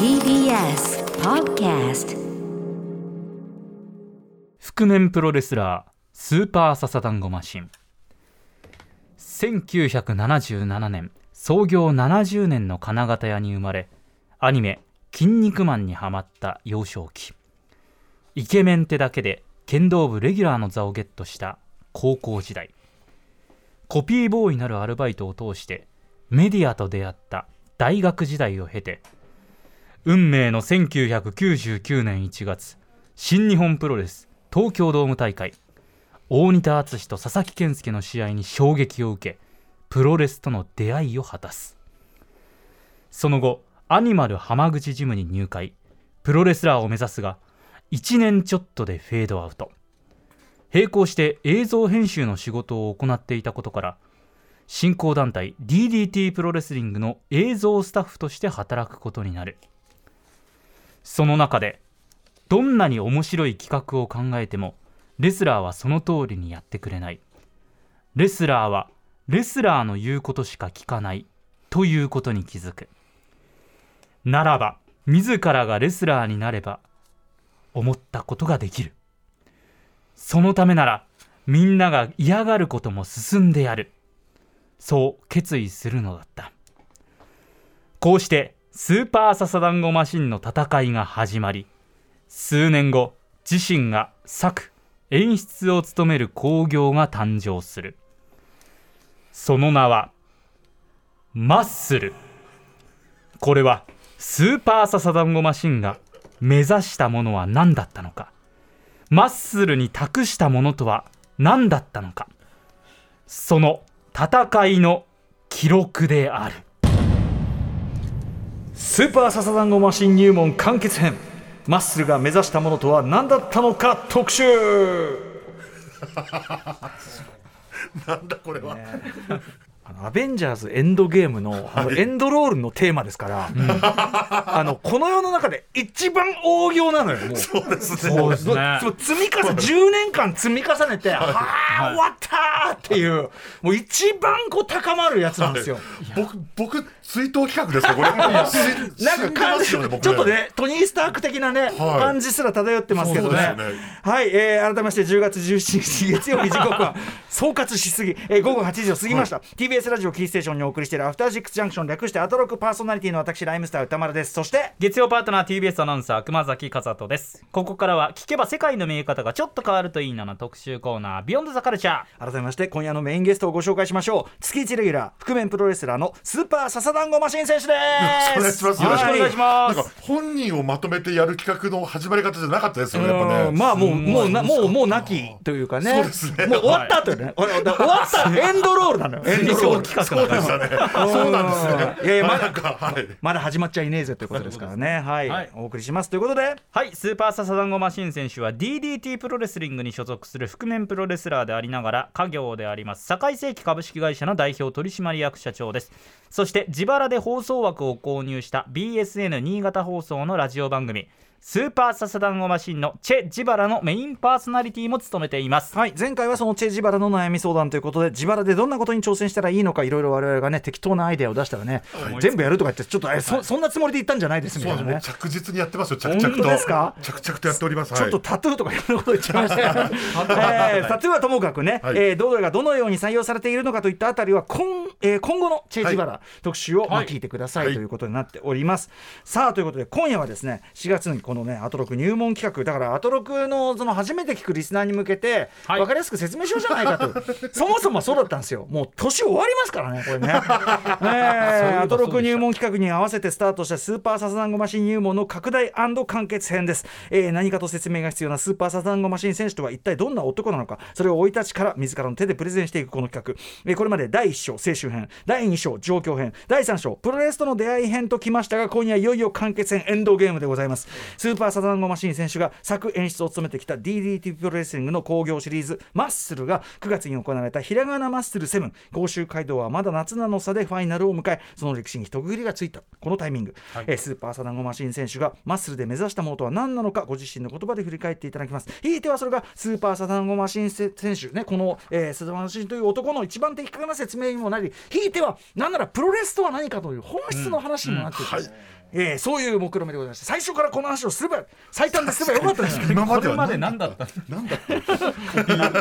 TBS Podcast 覆面プロレスラースーパーササダンゴマシン。1977年創業70年の金型屋に生まれアニメ「筋肉マン」にハマった幼少期。イケメンってだけで剣道部レギュラーの座をゲットした高校時代。コピーボーイなるアルバイトを通してメディアと出会った大学時代を経て運命の1999年1月新日本プロレス東京ドーム大会大仁田敦と佐々木健介の試合に衝撃を受けプロレスとの出会いを果たす。その後アニマル浜口ジムに入会プロレスラーを目指すが1年ちょっとでフェードアウト。並行して映像編集の仕事を行っていたことから新興団体 DDT プロレスリングの映像スタッフとして働くことになる。その中でどんなに面白い企画を考えてもレスラーはその通りにやってくれない。レスラーはレスラーの言うことしか聞かないということに気づく。ならば自らがレスラーになれば思ったことができる。そのためならみんなが嫌がることも進んでやる。そう決意するのだった。こうしてスーパーササダンゴマシンの戦いが始まり数年後自身が作演出を務める興行が誕生する。その名はマッスル。これはスーパーササダンゴマシンが目指したものは何だったのか。マッスルに託したものとは何だったのか。その戦いの記録である。スーパーササダンゴマシン入門完結編。マッスルが目指したものとは何だったのか特集。なんだこれは、アベンジャーズエンドゲームのあのエンドロールのテーマですから、あのこの世の中で一番大行なのよもう。そうですね。そう積み重ね10年間積み重ねて、はあ終わったーっていうもう一番こう高まるやつなんですよ。僕僕追悼企画ですかこれ。なんか感じちょっとねトニー・スターク的なね、感じすら漂ってますけどね。はい、えー改めまして10月17日月曜日時刻は総括しすぎ、えー午後8時を過ぎました、TBS ラジオキーステーションにお送りしているアフターシックスジャンクション略してアトロクパーソナリティの私ライムスター歌丸です。そして月曜パートナー TBS アナウンサー熊崎和人です。ここからは聞けば世界の見え方がちょっと変わるといいなの特集コーナービヨンドザカルチャー改めまして今夜のメインゲストをご紹介しましょう。月1レギュラー覆面プロレスラーのスーパーササダンゴマシン選手です。よろしくお願いします。なんか本人をまとめてやる企画の始まり方じゃなかったですよねやっぱね。うんまあもうもうなもうもうなきというかね。そうですね。もう終わった後よね、終わったエンドロールなのよ。エンドロール企そうでしたね。そうなんですね。いやいやまだかはい。まだ始まっちゃいねえぜということですからね。はい、はい。お送りします。ということで。はい。スーパーササダンゴマシン選手は DDT プロレスリングに所属する覆面プロレスラーでありながら家業であります。堺世紀株式会社の代表取締役社長です。そして自腹で放送枠を購入した BSN 新潟放送のラジオ番組スーパーササダンゴマシンのチェ・ジバラのメインパーソナリティも務めています。はい。前回はそのチェ・ジバラの悩み相談ということで自腹でどんなことに挑戦したらいいのかいろいろ我々がね適当なアイデアを出したらね、全部やるとか言ってちょっとえそそんなつもりで言ったんじゃないですみたいなね。着実にやってますよ。着々と。本当ですか？着々とやっております。ちょっとはい。タトゥーとかいろんなこと言っちゃいました けど、えータトゥーはともかくね、はい。えーどれがどのように採用されているのかといったあたりは今,、えー今後のチェ・ジバラ特集を、まあ、聞いてください、はいということになっております。さあということで今夜はですね4月にこのねアトロク入門企画。だからアトロクのその初めて聞くリスナーに向けて、はい。分かりやすく説明しようじゃないかと。そもそもそうだったんですよ。もう年終わりますからねこれね。えーアトロク入門企画に合わせてスタートしたスーパーササダンゴマシン入門の拡大完結編です、えー何かと説明が必要なスーパーササダンゴマシン選手とは一体どんな男なのか。それを生い立ちから自らの手でプレゼンしていくこの企画、えーこれまで第1章青春編第2章状況編第3章プロレスとの出会い編ときましたが今夜いよいよ完結編エンドゲームでございますスーパーササダンゴマシン選手が作演出を務めてきた DDT プロレスリングの興行シリーズマッスルが9月に行われたひらがなマッスル7甲州街道はまだ夏なのさでファイナルを迎えその歴史に一区切りがついた。このタイミング、えースーパーサダンゴマシン選手がマッスルで目指したものとは何なのかご自身の言葉で振り返っていただきます。ひいてはそれがスーパーサダンゴマシン選手ねこの、えー、サダンゴマシンという男の一番的確な説明にもなりひいては何ならププロレスとは何かという本質の話にもなっていて、うん。はいえーそういう目論見でございまして最初からこの話をすれば最短ですればよかったです。よ 今まではこれまで何だった？なんだ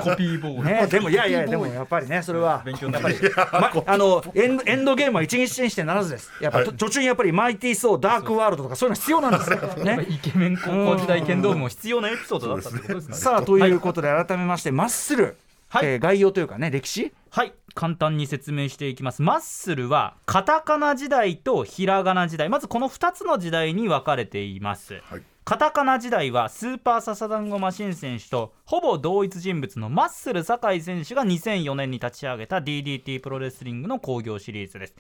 コピーボール、ね、でもいやいやでもやっぱりねそれは勉強になるま、あのエンドエンドゲームは一日にしてならずです。やっぱ、と途中にやっぱりマイティー・ソーダークワールドとかそういうの必要なんですね。イケメン高校時代剣道部も必要なエピソードだったってことですね。さあということで改めまして、マッスル、はい。えー概要というかね歴史。はい簡単に説明していきます。マッスルはカタカナ時代とひらがな時代。まずこの2つの時代に分かれています、はい。カタカナ時代はスーパーササダンゴマシン選手とほぼ同一人物のマッスル酒井選手が2004年に立ち上げた DDT プロレスリングの興行シリーズです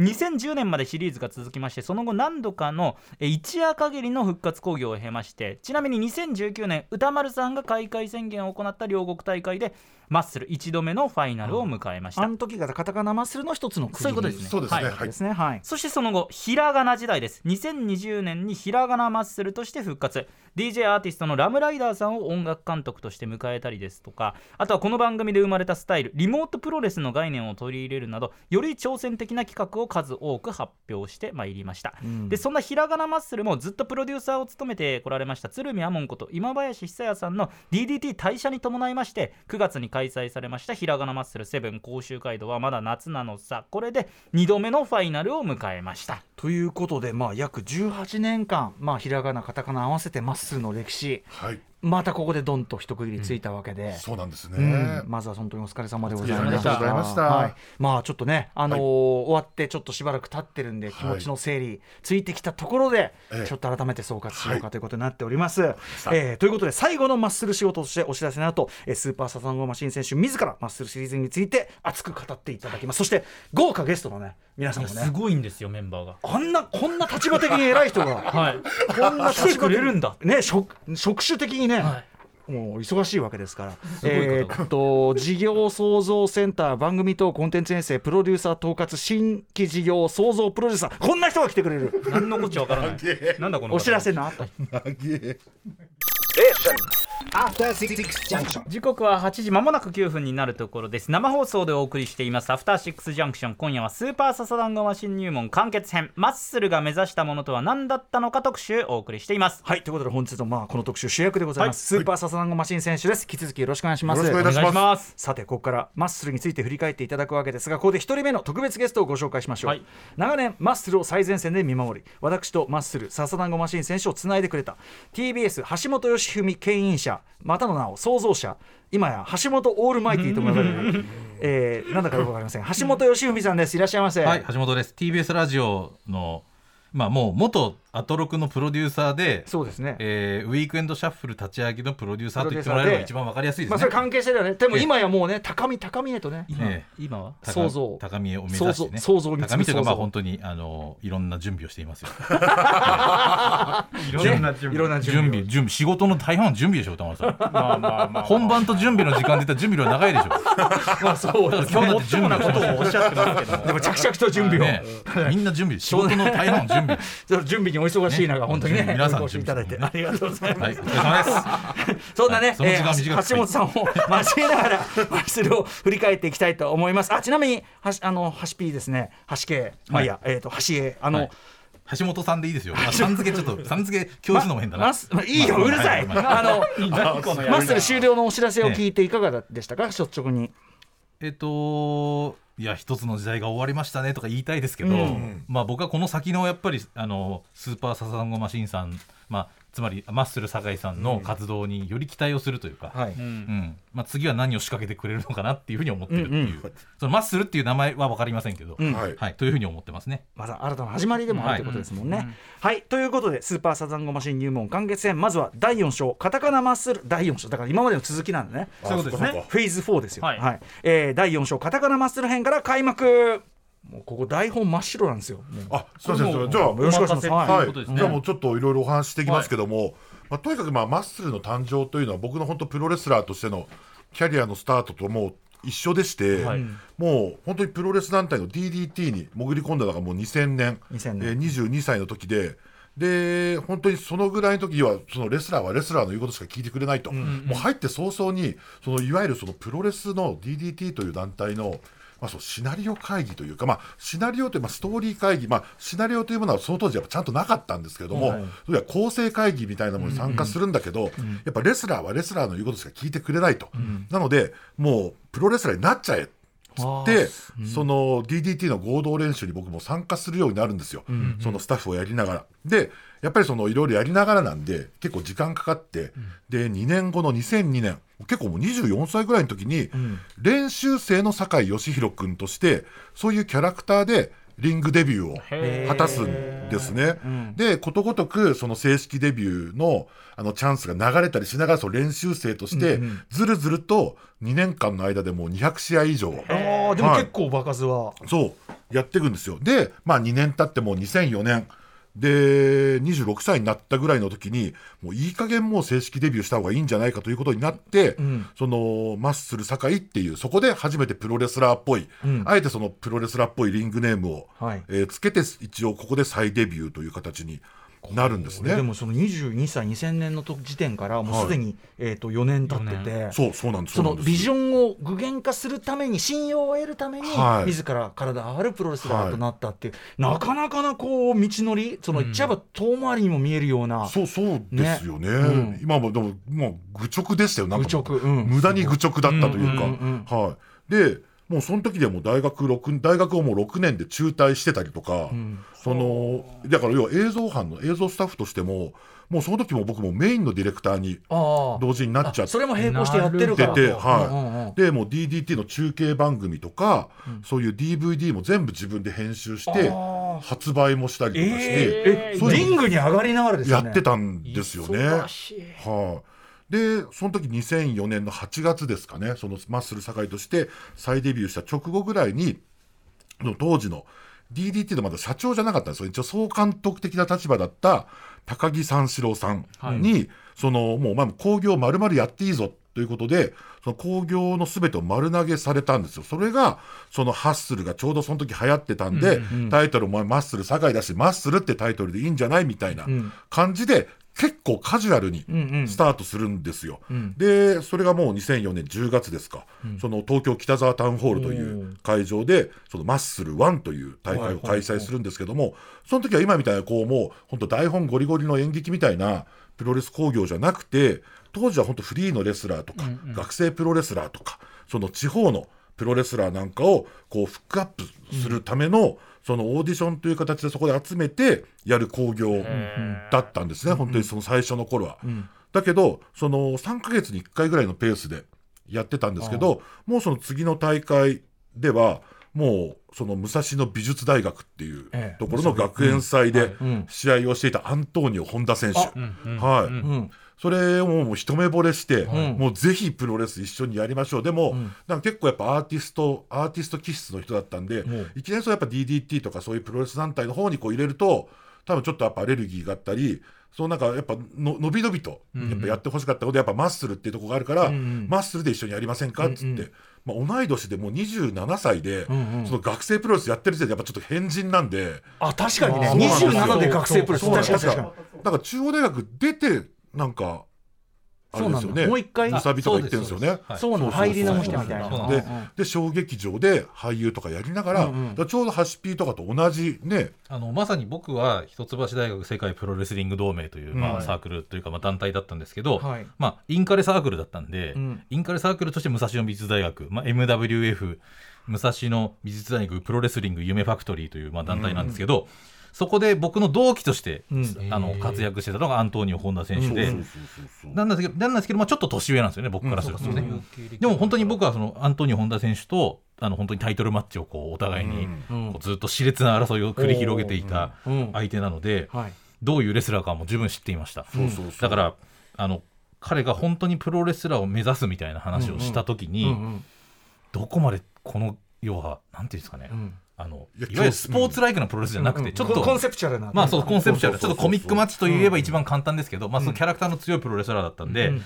2010年までシリーズが続きましてその後何度かのえ一夜限りの復活興行を経ましてちなみに2019年歌丸さんが開会宣言を行った両国大会でマッスル1度目のファイナルを迎えました。あの時がカタカナマッスルの一つのそういうことですね。そうですね。はい。はい。ですねはいそしてその後ひらがな時代です。2020年にひらがなマッスルとして復活。DJ アーティストのラムライダーさんを音楽監督として迎えたりですとかあとはこの番組で生まれたスタイルリモートプロレスの概念を取り入れるなどより挑戦的な企画を数多く発表してまいりました、でそんなひらがなマッスルもずっとプロデューサーを務めてこられました鶴見亞門こと今林久也さんの DDT 退社に伴いまして9月に開催されましたひらがなマッスル7甲州街道はまだ夏なのさ。これで2度目のファイナルを迎えました。ということでまあ約18年間まあひらがなカタカナ合わせてマッスルの歴史。はいまたここでドンと一区切りついたわけで、そうなんですね、うん。まずは本当にお疲れ様でございました。ありがとうございました。はい、まあちょっとね、あのーはい。終わってちょっとしばらく経ってるんで気持ちの整理ついてきたところで、ええ。ちょっと改めて総括しようかはいということになっております。えーということで最後のマッスル仕事としてお知らせの後、えースーパーサザンゴマシン選手自らマッスルシリーズについて熱く語っていただきます。そして豪華ゲストのね皆さんもね。ごいんですよメンバーが。あんなこんな立場的に偉い人が。はい。こんな立場的に来てくれるんだ。ね職職種的にね、はい。もう忙しいわけですから、えーっと事業創造センター番組等コンテンツ編成プロデューサー統括新規事業創造プロデューサー。こんな人が来てくれる。何のこっちゃわからない。なんだこの方お知らせのえ. 時刻は8時まもなく9分になるところです。生放送でお送りしています。アフターシックスジャンクション今夜はスーパーササダンゴマシン入門完結編。マッスルが目指したものとは何だったのか特集お送りしています。はいということで本日のまあこの特集主役でございます、はい。スーパーササダンゴマシン選手です。引き続きよろしくお願いします。よろしくお願いします。す。さてここからマッスルについて振り返っていただくわけですがここで一人目の特別ゲストをご紹介しましょう、はい。長年マッスルを最前線で見守り私とマッスル笹団子マシン選手をつないでくれた。TBS 橋本良文牽引者またの名を創造者今や橋本オールマイティーとも呼ばれる、えー、なんだかよくわかりません。橋本良文さんです。いらっしゃいませ、はい、橋本です。TBS ラジオの、まあ、もう元アトロクのプロデューサーで、そうですね。えーウィークエンドシャッフル立ち上げのプロデューサーと言ってもらえれば一番わかりやすいですね。まあそれ関係してるよね。でもええ今やもうね高み高みへとね。今,、え。今は？高想像。高みを目指してね。想像高みというか、まあ、本当にあのいろんな準備をしていますよ。いろんな準いろんな準備準備、仕事の大半は準備でしょ、歌丸さん。まあまあまあ本番と準備の時間で言ったら準備量長いでしょ。まあそうです今日だって準備なことをおっしゃってますけど。でも着々と準備を、ね、みんな準備、仕事の大半は準備。準備にお忙しい中、本当にね皆さんお越しいただいてありがとうございますはい。そんなね、えー橋本さんを交えながら、マッスルを振り返っていきたいと思います。あ、ちなみに、はし、あの、橋 P ですね、橋系、まあいいや、えっ、と、橋 A、あの、はい橋本さんでいいですよ。まあ、さん付けちょっと、さん付け教室のも変だな。まあいいよ、まあうるさい。まあの、マッスル終了のお知らせを聞いていかがでしたか、率直に。えっと、いや、一つの時代が終わりましたねとか言いたいですけど、うん。まあ僕はこの先のやっぱり、あの、スーパーササダンゴマシンさん、まあ、つまりマッスル酒井さんの活動により期待をするというか、はい。うん。うん。まあ、次は何を仕掛けてくれるのかなっていうふうに思ってるっていう、うんそのマッスルっていう名前は分かりませんけど、うん。はい。はい、というふうに思ってますね。まだ新たな始まりでもあるということですもんね。はい、ということで、スーパーサザンゴマシン入門完結編、まずは第4章、カタカナマッスル第4章、だから今までの続きなんでね。あそういうことですね。フェーズ4ですよ。ははい。い。えー第4章カタカナマッスル編から開幕。もうここ台本真っ白なんですよ。あすいませんじゃあよろしくお願いします。とはい。じゃあもうちょっといろいろお話ししていきますけども、まあ、とにかくまあマッスルの誕生というのは僕の本当プロレスラーとしてのキャリアのスタートともう一緒でして、はい。もう本当にプロレス団体の DDT に潜り込んだのがもう2000年。2000年。えー22歳の時で。で本当にそのぐらいの時はそのレスラーはレスラーの言うことしか聞いてくれないと、もう入って早々にそのいわゆるそのプロレスの DDT という団体の、ままあ、そうシナリオ会議というか、まあ、シナリオという、まあ、ストーリー会議、まあ、シナリオというものはその当時やっぱちゃんとなかったんですけれども、はい。それは構成会議みたいなものに参加するんだけど、やっぱレスラーはレスラーの言うことしか聞いてくれないと、なのでもうプロレスラーになっちゃえつって、その DDT の合同練習に僕も参加するようになるんですよ、そのスタッフをやりながら。でやっぱりそのいろいろやりながらなんで結構時間かかって、で2年後の2002年結構もう24歳ぐらいの時に、練習生の酒井義弘君としてそういうキャラクターでリングデビューを果たすんですね。でことごとくその正式デビューのあのチャンスが流れたりしながらその練習生としてずるずると2年間の間でもう200試合以上ああでもはい。結構場数は、そうやっていくんですよ。でまあ2年経ってもう2004年で26歳になったぐらいの時にもういい加減もう正式デビューした方がいいんじゃないかということになって、ん。そのマッスル堺っていうそこで初めてプロレスラーっぽい、うん。あえてそのプロレスラーっぽいリングネームを、はい。えーつけて一応ここで再デビューという形になるんですね。でもその22歳2000年の時点からもうすでに、えー、と4年経っててそうそうなんですそのビジョンを具現化するために信用を得るために、はい。自ら体あるプロレスラーとなったっていう、なかなかなこう道のりその言っちゃえば遠回りにも見えるような、そうそうですよね。うん。今もでももう愚直でしたよ。なんか愚直。うん。無駄に愚直だったというか、うんうん。はい。で、もうその時でもう大学六大学をもう6年で中退してたりとか、そのだから要は映像班の映像スタッフとしても、もうその時も僕もメインのディレクターにああ。同時になっちゃってそれも並行してやってるから。てはい、でもう DDT の中継番組とか、そういう DVD も全部自分で編集してあー発売もしたりとかして、ええそういうのリングに上がりながらですよね。やってたんですよね。はいでその時2004年の8月ですかねそのマッスル堺として再デビューした直後ぐらいにの当時の DDT のまだ社長じゃなかったんですよ。一応総監督的な立場だった高木三四郎さんに、そのもうお前も興行丸々やっていいぞということでその興行の全てを丸投げされたんですよ。それがそのハッスルがちょうどその時流行ってたんで、タイトルもマッスル堺だしマッスルってタイトルでいいんじゃないみたいな感じで結構カジュアルにうんうん。スタートするんですよ。でそれがもう2004年10月ですか、その東京北沢タウンホールという会場でそのマッスル1という大会を開催するんですけども、その時は今みたいなこうもう本当台本ゴリゴリの演劇みたいなプロレス興行じゃなくて当時は本当フリーのレスラーとか、学生プロレスラーとかその地方のプロレスラーなんかをこうフックアップするための、そのオーディションという形でそこで集めてやる興行だったんですね、本当にその最初の頃は。だけどその3ヶ月に1回ぐらいのペースでやってたんですけどもうその次の大会ではもうその武蔵野美術大学っていうええ。ところの学園祭でん。試合をしていたアントニオ本田選手、はい、うんそれをもう一目惚れして、ん。もうぜひプロレス一緒にやりましょう。でも、なんか結構やっぱアーティストアーティスト気質の人だったんで、いきなりそうやっぱ DDT とかそういうプロレス団体の方にこう入れると多分ちょっとやっぱアレルギーがあったりそうなんかやっぱの伸び伸びとやっぱやってほしかったことでやっぱマッスルっていうところがあるから、マッスルで一緒にやりませんかっつって、まあ、同い年でもう27歳で、その学生プロレスやってる時点でやっぱちょっと変人なんで。あ確かにね。そうなんですよ。27で学生プロレス。確かに確かに。だから中央大学出てなんかあれですよそうなんだ。ねもう一回？むさびとか言ってるんですよね。はいそうなの入り直してみたいなでで小劇場で俳優とかやりながら,、うんうん。ちょうどハシピーとかと同じね。あのまさに僕は一橋大学世界プロレスリング同盟という、まあ、はい。サークルというか、まあ、団体だったんですけど、はい。まあ、インカレサークルだったんで、うん。インカレサークルとして武蔵野美術大学、まあ、MWF 武蔵野美術大学プロレスリング夢ファクトリーという、まあ、団体なんですけど、そこで僕の同期として、うん。あの活躍してたのがアントニオ・本田選手で、なんですけどなんですけど、まあ、ちょっと年上なんですよね僕からするとね。でも本当に僕はそのアントニオ・本田選手とあの本当にタイトルマッチをこうお互いにうん。こうずっと熾烈な争いを繰り広げていたうん。相手なので、はい。どういうレスラーかも十分知っていました。そうそうそう。だからあの彼が本当にプロレスラーを目指すみたいな話をした時に、うんうん。どこまでこの要はなんていうんですかね、うんあのいわゆるスポーツライクなプロレスじゃなくて、ちょっとコンセプチュアルな。まあそうコンセプチュアル。ちょっとコミックマッチといえば一番簡単ですけど、まあそのキャラクターの強いプロレスラーだったんで、うん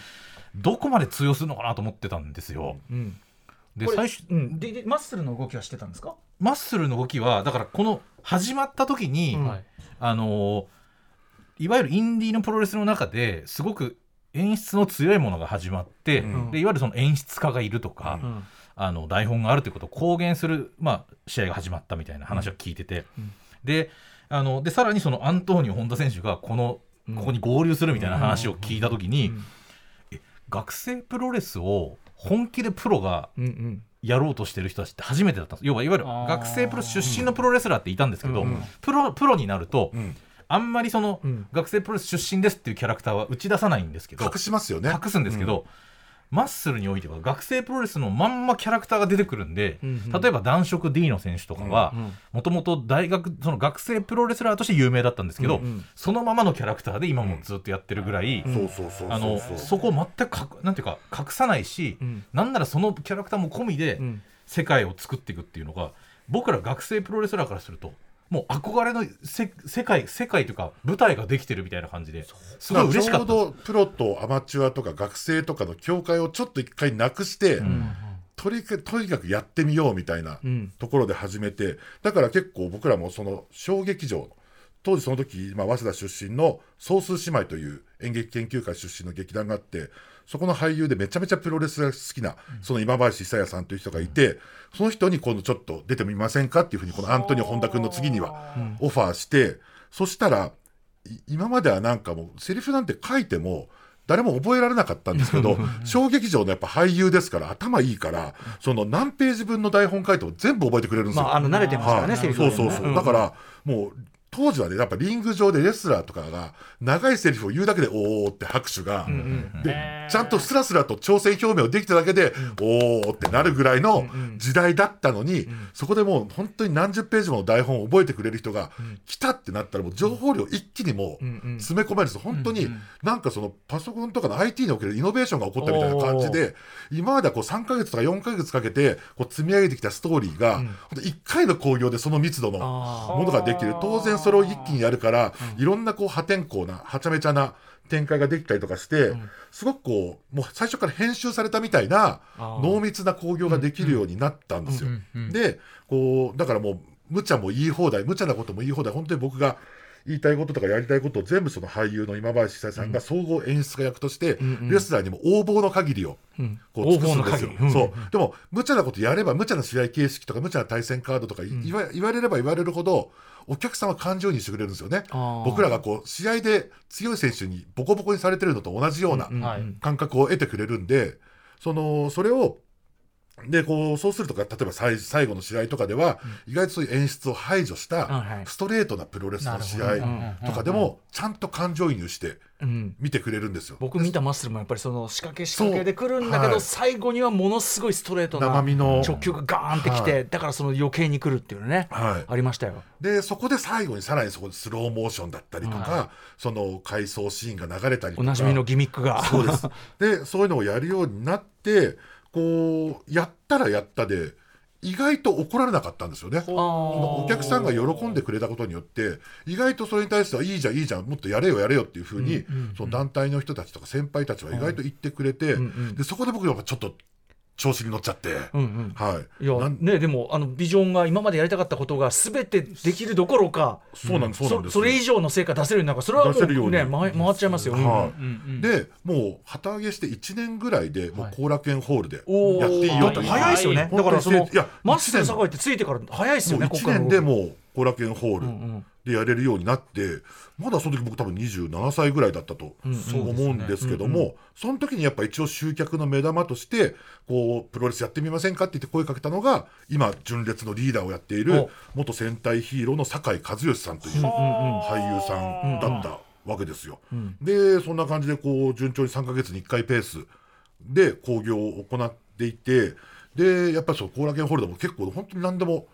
どこまで通用するのかなと思ってたんですよ。で最初うん。ででマッスルの動きはしてたんですか？マッスルの動きはだからこの始まった時に、あのーいわゆるインディーのプロレスの中ですごく演出の強いものが始まって、うん。でいわゆるその演出家がいるとか、うんあの台本があるということを公言する、まあ、試合が始まったみたいな話を聞いてて、であのでさらにそのアントニオ本田選手がこのここに合流するみたいな話を聞いた時に、え学生プロレスを本気でプロがうんうん。やろうとしてる人たちって初めてだったんです。要はいわゆる学生プロ出身のプロレスラーっていたんですけど、うんうん。プロプロになると、ん。あんまりその、うん。学生プロレス出身ですっていうキャラクターは打ち出さないんですけど隠しますよね。隠すんですけど、マッスルにおいては学生プロレスのまんまキャラクターが出てくるんで、うんうん。例えば男色 D の選手とかはもともと大学その学生プロレスラーとして有名だったんですけど、うんうん。そのままのキャラクターで今もずっとやってるぐらい、そうそうそうあのそう。そこを全くかなんていうか隠さないし、うん。なんならそのキャラクターも込みでうん。世界を作っていくっていうのが僕ら学生プロレスラーからするともう憧れのせ世界世界というか舞台ができてるみたいな感じですごい嬉しかった。ちょうどプロとアマチュアとか学生とかの境界をちょっと一回なくして、とにかとにかくやってみようみたいなうん。ところで始めてだから結構僕らもその小劇場の当時その時、まあ、早稲田出身の総数姉妹という演劇研究会出身の劇団があってそこの俳優でめちゃめちゃプロレスが好きな、その今林久也さんという人がいてその人に今度ちょっと出てみませんかっていうふうにこのアントニオ本田君の次にはオファーしてそしたらい今まではなんかもうセリフなんて書いても誰も覚えられなかったんですけど小劇場のやっぱ俳優ですから頭いいからその何ページ分の台本書いても全部覚えてくれるんですよ。まああの慣れてますからね、はい。セリフそうそうそう、だからもう当時はねやっぱリング上でレスラーとかが長いセリフを言うだけでおーって拍手が、でちゃんとスラスラと挑戦表明をできただけで、おーってなるぐらいの時代だったのに、そこでもう本当に何十ページもの台本を覚えてくれる人が来たってなったらもう情報量一気にもう詰め込めるんです本当になんかそのパソコンとかの IT におけるイノベーションが起こったみたいな感じで今まではこう3ヶ月とか4ヶ月かけてこう積み上げてきたストーリーが、本当1回の興行でその密度のあものができる。当然それを一気にやるから、いろんなこう破天荒なはちゃめちゃな展開ができたりとかして、すごくこうもう最初から編集されたみたいな濃密な興行ができるようになったんですよ。でこうだからもう無茶も言い放題無茶なことも言い放題本当に僕が言いたいこととかやりたいことを全部その俳優の今林久さんが総合演出家役として、レスラーにも横暴の限りをうん。こう尽くすんですよ。そう。でも無茶なことやれば無茶な試合形式とか無茶な対戦カードとかい言わ言われれば言われるほどお客さんは感情にしてくれるんですよね。僕らがこう試合で強い選手にボコボコにされてるのと同じような感覚を得てくれるんでそのそれをでこうそうするとか例えば最最後の試合とかでは、意外とそういう演出を排除したストレートなプロレスの試合どとかでもちゃんと感情移入してうん。見てくれるんですよ。僕見たマッスルもやっぱりその仕掛け仕掛けで来るんだけど、最後にはものすごいストレートな直球がガーンってきて、はだからその余計に来るっていうのね、はい。ありましたよ。でそこで最後にさらにそこでスローモーションだったりとか、その回想シーンが流れたりとか。おなじみのギミックが。そうです。でそういうのをやるようになってこうやったらやったで意外と怒られなかったんですよね。お客さんが喜んでくれたことによって意外とそれに対してはいいじゃんいいじゃんもっとやれよやれよっていうふうに、その団体の人たちとか先輩たちは意外と言ってくれて、でそこで僕やっぱちょっと調子に乗っちゃって、うんうん。はい。いやね、でもあのビジョンが今までやりたかったことがすべてできるどころか、そうなんですそうなんです。それ以上の成果出せるようになるからそれはもうね回回っちゃいますよ。はい。でもう旗揚げして1年ぐらいでもう後楽園ホールでやっていいよと早いですよね。だからそのいやマッスル酒井ってついてから早いですよね。もう1年でう。もう後楽園ホールでやれるようになって、まだその時僕多分27歳ぐらいだったと思うんですけども、その時にやっぱ一応集客の目玉としてこうプロレスやってみませんかって言って声かけたのが今純烈のリーダーをやっているお。元戦隊ヒーローの酒井和義さんという俳優さんだったわけですよ。でそんな感じでこう順調に3ヶ月に1回ペースで興行を行っていてでやっぱりその後楽園ホールでも結構本当に何でも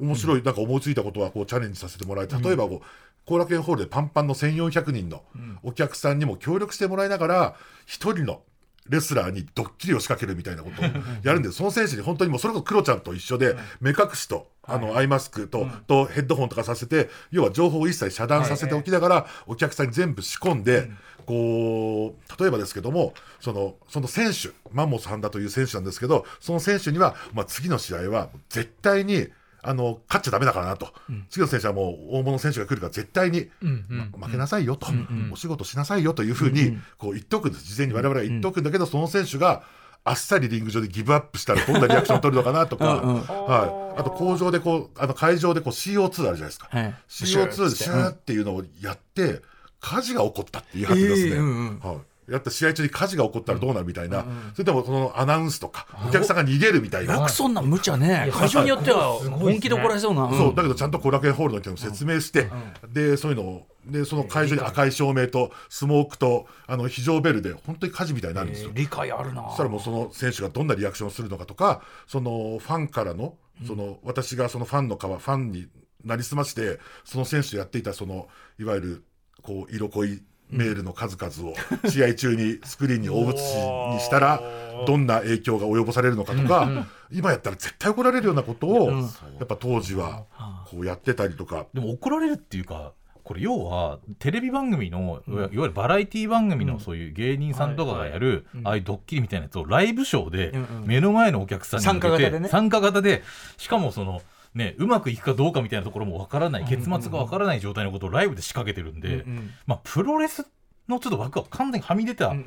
面白い、なんか思いついたことはこうチャレンジさせてもらい例えばこう後楽園ホールでパンパンの1400人のお客さんにも協力してもらいながら一人のレスラーにドッキリを仕掛けるみたいなことをやるんでその選手に本当にもうそれこそクロちゃんと一緒で目隠しとあのアイマスクととヘッドホンとかさせて要は情報を一切遮断させておきながらお客さんに全部仕込んでこう例えばですけどもそのその選手マンモス半田という選手なんですけどその選手には、まあ、次の試合は絶対にあの勝っちゃだめだからなと、次の選手はもう大物選手が来るから絶対に、ま負けなさいよと、お仕事しなさいよというふうにこう言っておくんです。事前に我々が言っておくんだけど、その選手があっさりリング上でギブアップしたらどんなリアクションを取るのかなとか、うんうん。はい、あと工場でこうあの会場でこう CO2 あるじゃないですか、はい。CO2 でシューっていうのをやって火事が起こったって言い張ってですね、えーうん。はいやった試合中に火事が起こったらどうなるみたいな、それでもそのアナウンスとかお客さんが逃げるみたいな、よくそんな無茶ね。会場によっては本気で怒られそうな、そうだけどちゃんと後楽園ホールの人にも説明して、でそういうのをでその会場に赤い照明とスモークとあの非常ベルで本当に火事みたいになるんですよ。理解あるな。そしたらもうその選手がどんなリアクションをするのかとかそのファンからのその、私がそのファンの側ファンになりすましてその選手とやっていたそのいわゆるこう色濃いメールの数々を試合中にスクリーンに大写しにしたらどんな影響が及ぼされるのかとか、今やったら絶対怒られるようなことを、やっぱ当時はこうやってたりとか。でも怒られるっていうかこれ要はテレビ番組の、いわゆるバラエティ番組のそういう芸人さんとかがやる、ああいうドッキリみたいなやつをライブショーで目の前のお客さんに向けて参加型でしかもそのね、うまくいくかどうかみたいなところもわからない結末がわからない状態のことをライブで仕掛けてるんで、まあ、プロレスのちょっと枠は完全にはみ出た、も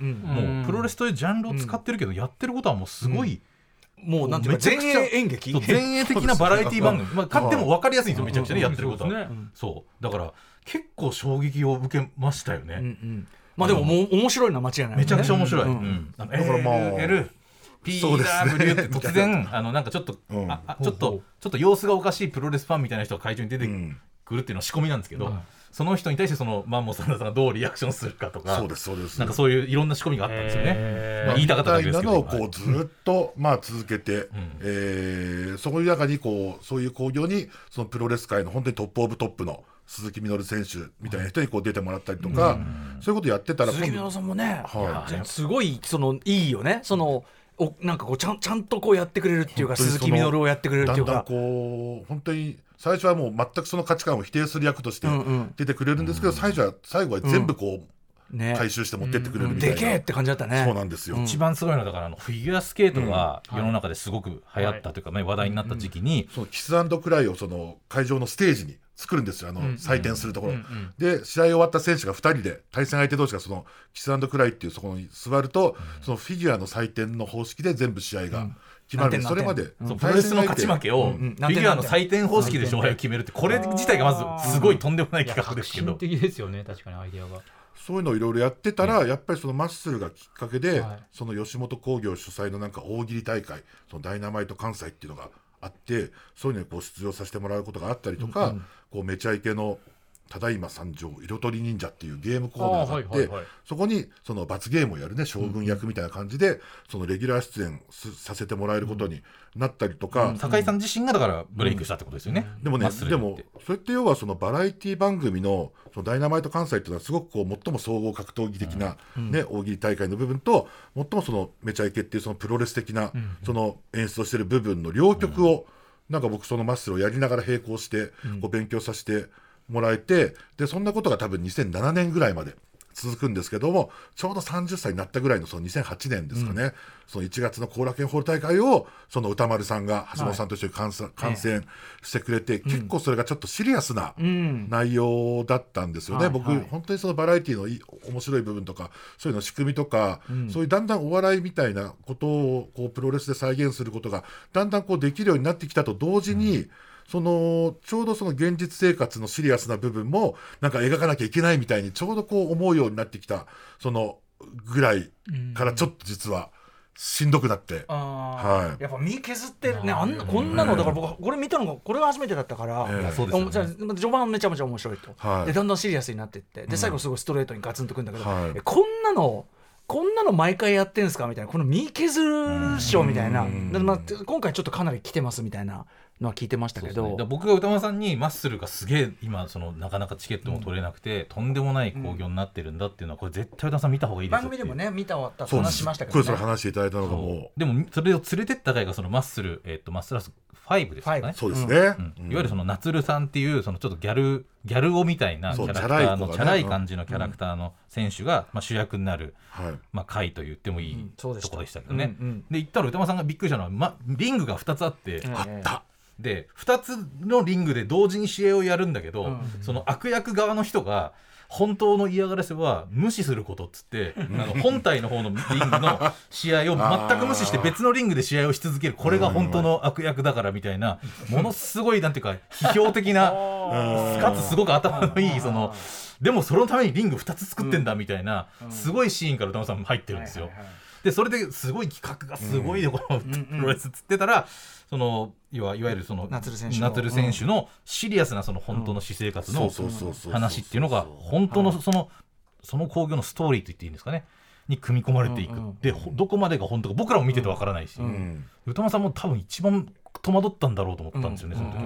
うプロレスというジャンルを使ってるけど、やってることはもうすごい、もうなんていうか前衛演劇？前衛的なバラエティ番組、まあ、勝っても分かりやすいんですよ、めちゃくちゃね、やってること。は。ね。そう。だから結構衝撃を受けましたよね。うんうん。まあでももう面白いのは間違いないよね。めちゃくちゃ面白い。ううん。ん。あのだからまあすね PW って突然 あのなんかちょっと、うん。ああちょっとちょっと様子がおかしいプロレスファンみたいな人が会場に出てうんくるっていうのは仕込みなんですけど、その人に対してそのマンモさんさんがどうリアクションするかとかそうですそうです。なんかそういういろんな仕込みがあったんですよね。まあ、言いたかっただけですけど。みたいなのをこうずっとまあ続けて、えーそういう中にこうそういう興行にそのプロレス界の本当にトップオブトップの鈴木みのる選手みたいな人にこう出てもらったりとか、そういうことやってたら鈴木みのるさんもね、はい。すごいそのいいよね。そのおなんかこうちゃんちゃんとこうやってくれるっていうか鈴木みのるをやってくれるっていうか。だんだんこう本当に最初はもう全くその価値観を否定する役としてうんうん。出てくれるんですけど、最初は最後は全部こう、ね回収して持ってってくれるみたいな、でけえって感じだったね。そうなんですよ、一番すごいのはだからあのフィギュアスケートが世の中ですごく流行ったというか、ね話題になった時期に、そのキスクライをその会場のステージに作るんですよあの、採点するところ、で試合終わった選手が2人で対戦相手同士がそのキスクライっていうそこに座ると、そのフィギュアの採点の方式で全部試合が決まる。それまで、そうプロレスの勝ち負けをフんィギュアの採点方式で勝敗を決めるってこれ自体がまずすごいとんでもない企画ですけど。ですよね確かにアイデアがそういうのをいろいろやってたら、やっぱりそのマッスルがきっかけで、はい。その吉本興業主催のなんか大喜利大会そのダイナマイト関西っていうのがあってそういうのにこう出場させてもらうことがあったりとか、こうめちゃイケの「ただいま参上彩り忍者」っていうゲームコーナーがあって、はいはい。はいそこにその罰ゲームをやるね将軍役みたいな感じで、そのレギュラー出演すさせてもらえることになったりとか、酒井さん自身がだからブレイクしたってことですよね、でもねでもそれって要はそのバラエティ番組のそのダイナマイト関西っていうのはすごくこう最も総合格闘技的な、ね大喜利大会の部分と最もそのめちゃイケっていうそのプロレス的なその演出をしてる部分の両極をなんか僕そのマッスルをやりながら並行してこう勉強させてもらえてでそんなことが多分2007年ぐらいまで。続くんですけどもちょうど30歳になったぐらいのその2008年ですかね、その1月の後楽園ホール大会をその歌丸さんが橋本さんと一緒に観戦,、観戦してくれて、結構それがちょっとシリアスな内容だったんですよね、僕、本当にそのバラエティのいい面白い部分とかそういうの仕組みとか、そういうだんだんお笑いみたいなことをこうプロレスで再現することがだんだんこうできるようになってきたと同時に、そのちょうどその現実生活のシリアスな部分もなんか描かなきゃいけないみたいにちょうどこう思うようになってきたそのぐらいからちょっと実はしんどくなって、はい。やっぱ身削ってるね。あんなこんなのだから僕これ見たのがこれが初めてだったから、ええ。そうですよね。おじゃあ序盤はめちゃめちゃ面白いと、はい。でだんだんシリアスになっていってで最後すごいストレートにガツンとくんだけど、はい。えこんなのこんなの毎回やってんすかみたいなこの身削るっしょみたいな。で、まあ、今回ちょっとかなり来てますみたいなのは聞いてましたけど、ね。僕が歌丸さんにマッスルがすげえ今そのなかなかチケットも取れなくて、とんでもない興行になってるんだっていうのはこれ絶対歌丸さん見た方がいいですよ番組でもね見たわ。った話しましたけこれそれどね話していただいたのがそもう。でもそれを連れてった回がそのマッスル、えっとマッスラス5ですかファイねうそうですね、うん。うん。いわゆるその夏るさんっていうそのちょっとギャルギャル男みたいなキャラクターのチチャラい感じのキャラクターの選手が、まあ、主役になる、はいまあ、回と言ってもいいうんそうでしたところでしたけどね、うん。うんで行ったら歌間さんがびっくりしたのは、ま、リングが2つあって、うん。あったで2つのリングで同時に試合をやるんだけど、その悪役側の人が本当の嫌がらせは無視することっつってあの本体の方のリングの試合を全く無視して別のリングで試合をし続ける。これが本当の悪役だからみたいなものすごいなんていうか批評的なかつすごく頭のいいそのでもそのためにリング2つ作ってんだみたいなすごいシーンから歌丸さん入ってるんですよ。でそれですごい企画がすごいね、このプロレスっつってたら、そのいわいわゆるそのナツル選手選手のシリアスなその本当の私生活の話っていうのが本当のそのその興行のストーリーと言っていいんですかね。に組み込まれていく、でほどこまでが本当か僕らも見ててわからないし、歌間さんも多分一番戸惑ったんだろうと思ったんですよね、その時、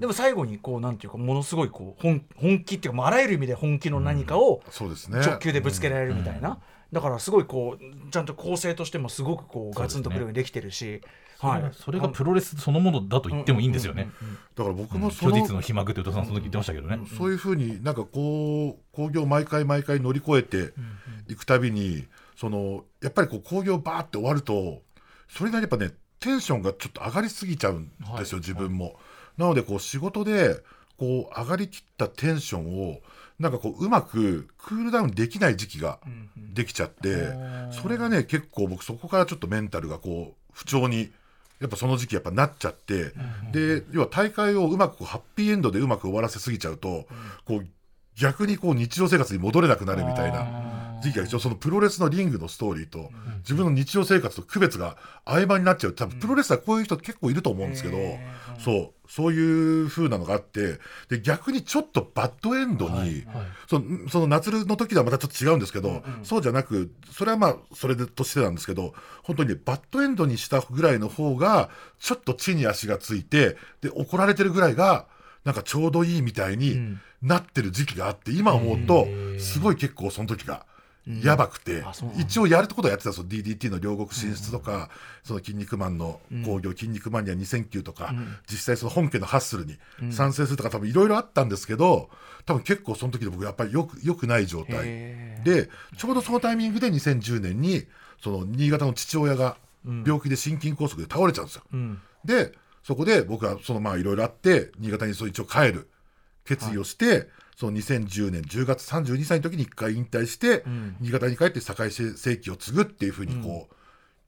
でも最後にこうなんていうかものすごいこう本本気っていうかあらゆる意味で本気の何かをそうですね。直球でぶつけられるみたいな、だからすごいこうちゃんと構成としてもすごくこうガツンとくるようにできてるし、はい、それがプロレスそのものだと言ってもいいんですよね。だから僕もその、虚実の皮膜って歌さんその時言ってましたけどね。そういうふうになんかこう興行毎回毎回乗り越えていくたびに、そのやっぱりこう興行バーって終わるとそれなりやっぱねテンションがちょっと上がりすぎちゃうんですよ、自分も。なのでこう仕事でこう上がりきったテンションをなんかこううまくクールダウンできない時期ができちゃって、それがね結構僕そこからちょっとメンタルがこう不調にやっぱその時期やっぱなっちゃって、で要は大会をうまくハッピーエンドでうまく終わらせすぎちゃうと、こう逆にこう日常生活に戻れなくなるみたいな時期が一応そのプロレスのリングのストーリーと自分の日常生活と区別が曖昧になっちゃう。多分プロレスはこういう人結構いると思うんですけど、そう。そういう風なのがあってで逆にちょっとバッドエンドに、そのその夏の時とはまたちょっと違うんですけど、そうじゃなくそれはまあそれでとしてなんですけど本当にねバッドエンドにしたぐらいの方がちょっと地に足がついてで怒られてるぐらいがなんかちょうどいいみたいになってる時期があって今思うとすごい結構その時が。やばくて、一応やることはやってたんですよ DDT の両国進出とか、その「筋肉マン」の興行「筋肉マニア2009」とか、実際その本家のハッスルに参戦するとか多分いろいろあったんですけど多分結構その時で僕やっぱりよくよくない状態。でちょうどそのタイミングで2010年にその新潟の父親が病気で心筋梗塞で倒れちゃうんですよ。でそこで僕はそのまあいろいろあって新潟にそう一応帰る決意をして、その2010年10月32歳の時に一回引退して、新潟に帰って堺世紀を継ぐっていうふうにこう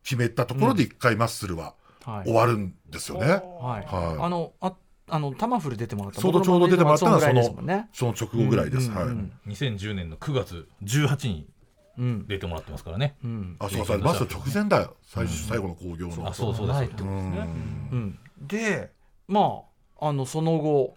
決めたところで一回マッスルははい終わるんですよね。はい、はいあのああのタマフル出てもらったちょうどちょうど出てもらったのはそそのぐらいですものんね。その直後ぐらいです。はい。2010年の9月18にうん出てもらってますからね。うんあ、そうそう、マッスル直前だよ。最初最後の興行の。あ、そうそうですよ。うん、でまああのその後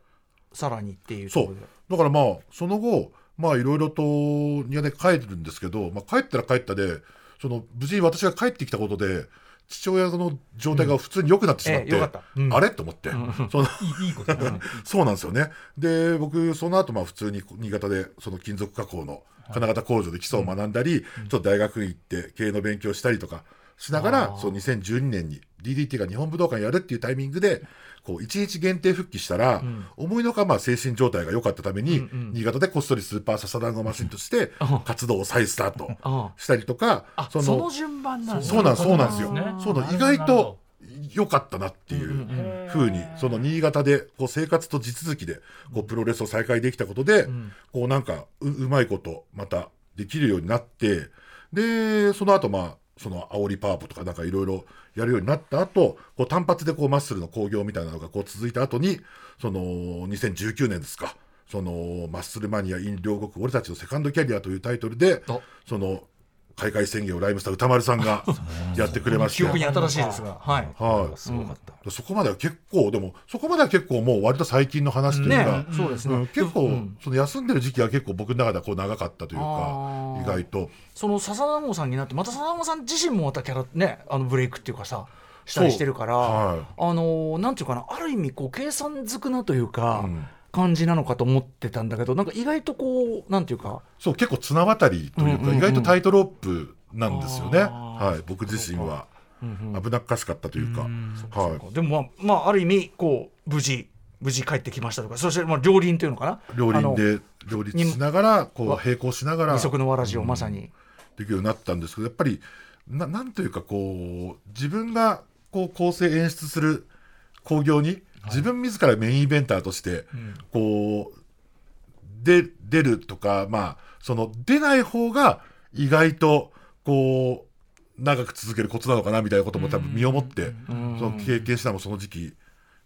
さらにっていうとそうころで。だからまあその後まあいろいろと新潟に帰るんですけど、まあ、帰ったら帰ったでその無事私が帰ってきたことで父親の状態が普通に良くなってしまって、ええよかった。うん。あれ？と思って、そのいいこと。そうなんですよね。で僕その後まあ普通に新潟でその金属加工の金型工場で基礎を学んだり、ちょっと大学院行って経営の勉強したりとかしながらそう2012年に DDT が日本武道館やるっていうタイミングでこう1日限定復帰したら、思いのほかまあ精神状態が良かったために、新潟でこっそりスーパーササダンゴマシンとして活動を再スタートあしたりとかあその順番なんだ。そうなんそうなんですよ。ね。そうなん意外と良かったなっていうふうにその新潟でこう生活と地続きでこうプロレスを再開できたことで、こうなんかううまいことまたできるようになってでその後まあその煽りパワーポとかなんかいろいろやるようになった後こう単発でこうマッスルの興行みたいなのがこう続いた後にその2019年ですか。そのマッスルマニア in 両国俺たちのセカンドキャリアというタイトルでお。その開会宣言をライブした歌丸さんが やってくれまして。記憶に新しいですが。はい。はい、すごかった。そこまでは結構でもそこまでは結構もう割と最近の話というか、ねそうですね、うん。結構、うん。その休んでる時期は結構僕の中ではこう長かったというか意外と。その笹団子さんになってまた笹団子さん自身もまたキャラねあのブレイクっていうかさしたりしてるから、はい。あのなんていうかなある意味こう計算づくなというか、うん感じなのかと思ってたんだけどなんか意外とこうなんていうか。そう結構綱渡りというか、うんうんうん。意外とタイトロープなんですよね、はい、僕自身は。危なっかしかったというか、はい、でもまあ、まあ、ある意味こう無事無事帰ってきましたとか。そしてまあ両輪というのかな。両輪で両立しながらこうわ並行しながら二足のわらじをまさに、できるようになったんですけどやっぱりななんというかこう自分がこう構成演出する興行に自分自らメインイベンターとして、こうで出るとかまあその出ない方が意外とこう長く続けるコツなのかなみたいなことも多分身をもってその経験したのもその時期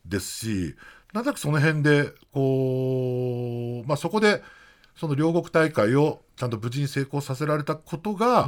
ですしなんとなくその辺でこうまあそこでその両国大会をちゃんと無事に成功させられたことが、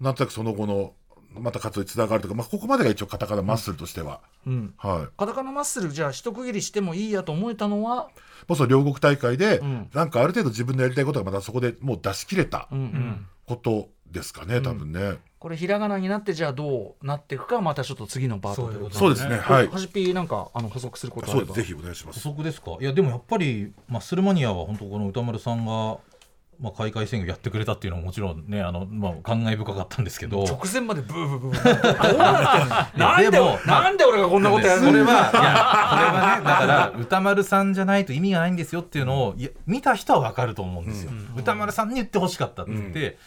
なんとなくその後のまた活動につながるとか、まあ、ここまでが一応カタカナマッスルとしては、うん。はい、カタカナマッスルじゃあ一区切りしてもいいやと思えたのは？もうその両国大会で、ん。なんかある程度自分のやりたいことがまたそこでもう出し切れたうんうん。ことですかね、多分ね。これひらがなになってじゃあどうなっていくかまたちょっと次のパートということそうですね、はい。はじぴなんかあの補足することあればそうです、ぜひお願いします。補足ですか？いやでもやっぱりマッスルマニアは本当この歌丸さんが、まあ、開会宣言やってくれたっていうのはもちろんねあの、まあ、感慨深かったんですけど。直前までブーブーブーブーなんででもなんで俺がこんなことやるのそれはいやこれはねだから歌丸さんじゃないと意味がないんですよっていうのをいや見た人は分かると思うんですよ、歌丸さんに言ってほしかったって言って、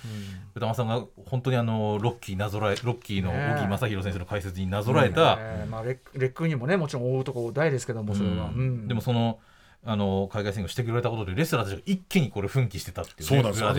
歌丸さんが本当にあのロッキーなぞらえロッキーの小木正弘先生の解説になぞらえた、まあ、レッレックにもねもちろん追うとこ大ですけどもそれは、うんでもそのあの海外宣言をしてくれたことでレスラーたちが一気にこれ奮起してたっていう、ね、そうなんですよ。あ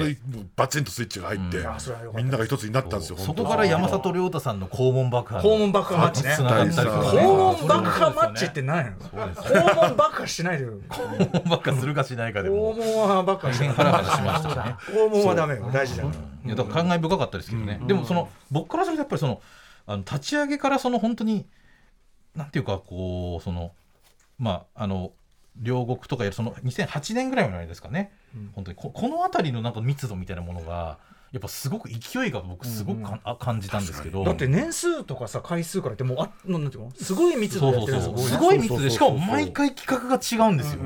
バチンとスイッチが入って、うん。みんなが一つになったんですよ。そこから山里亮太さんの肛門爆破肛門爆破マッチね。つながったりとかね。大訪問爆破マッチって何やのそうです訪問爆破してないでよ。肛門爆破するかしないかで訪も問は爆破しましたね。訪問はダメよ。大事だよ。いやだから感慨深かったですけどね、でもその僕からするとやっぱりそのあの立ち上げからその本当になんていうかこうそのまああの両国とかやるその2008年ぐらいまでですかね、本当にここの辺りのなんか密度みたいなものがやっぱすごく勢いが僕すごくか、あ感じたんですけど。だって年数とかさ回数からってもうあなんていうの？すごい密度でやってすごい密でしかも毎回企画が違うんですよ、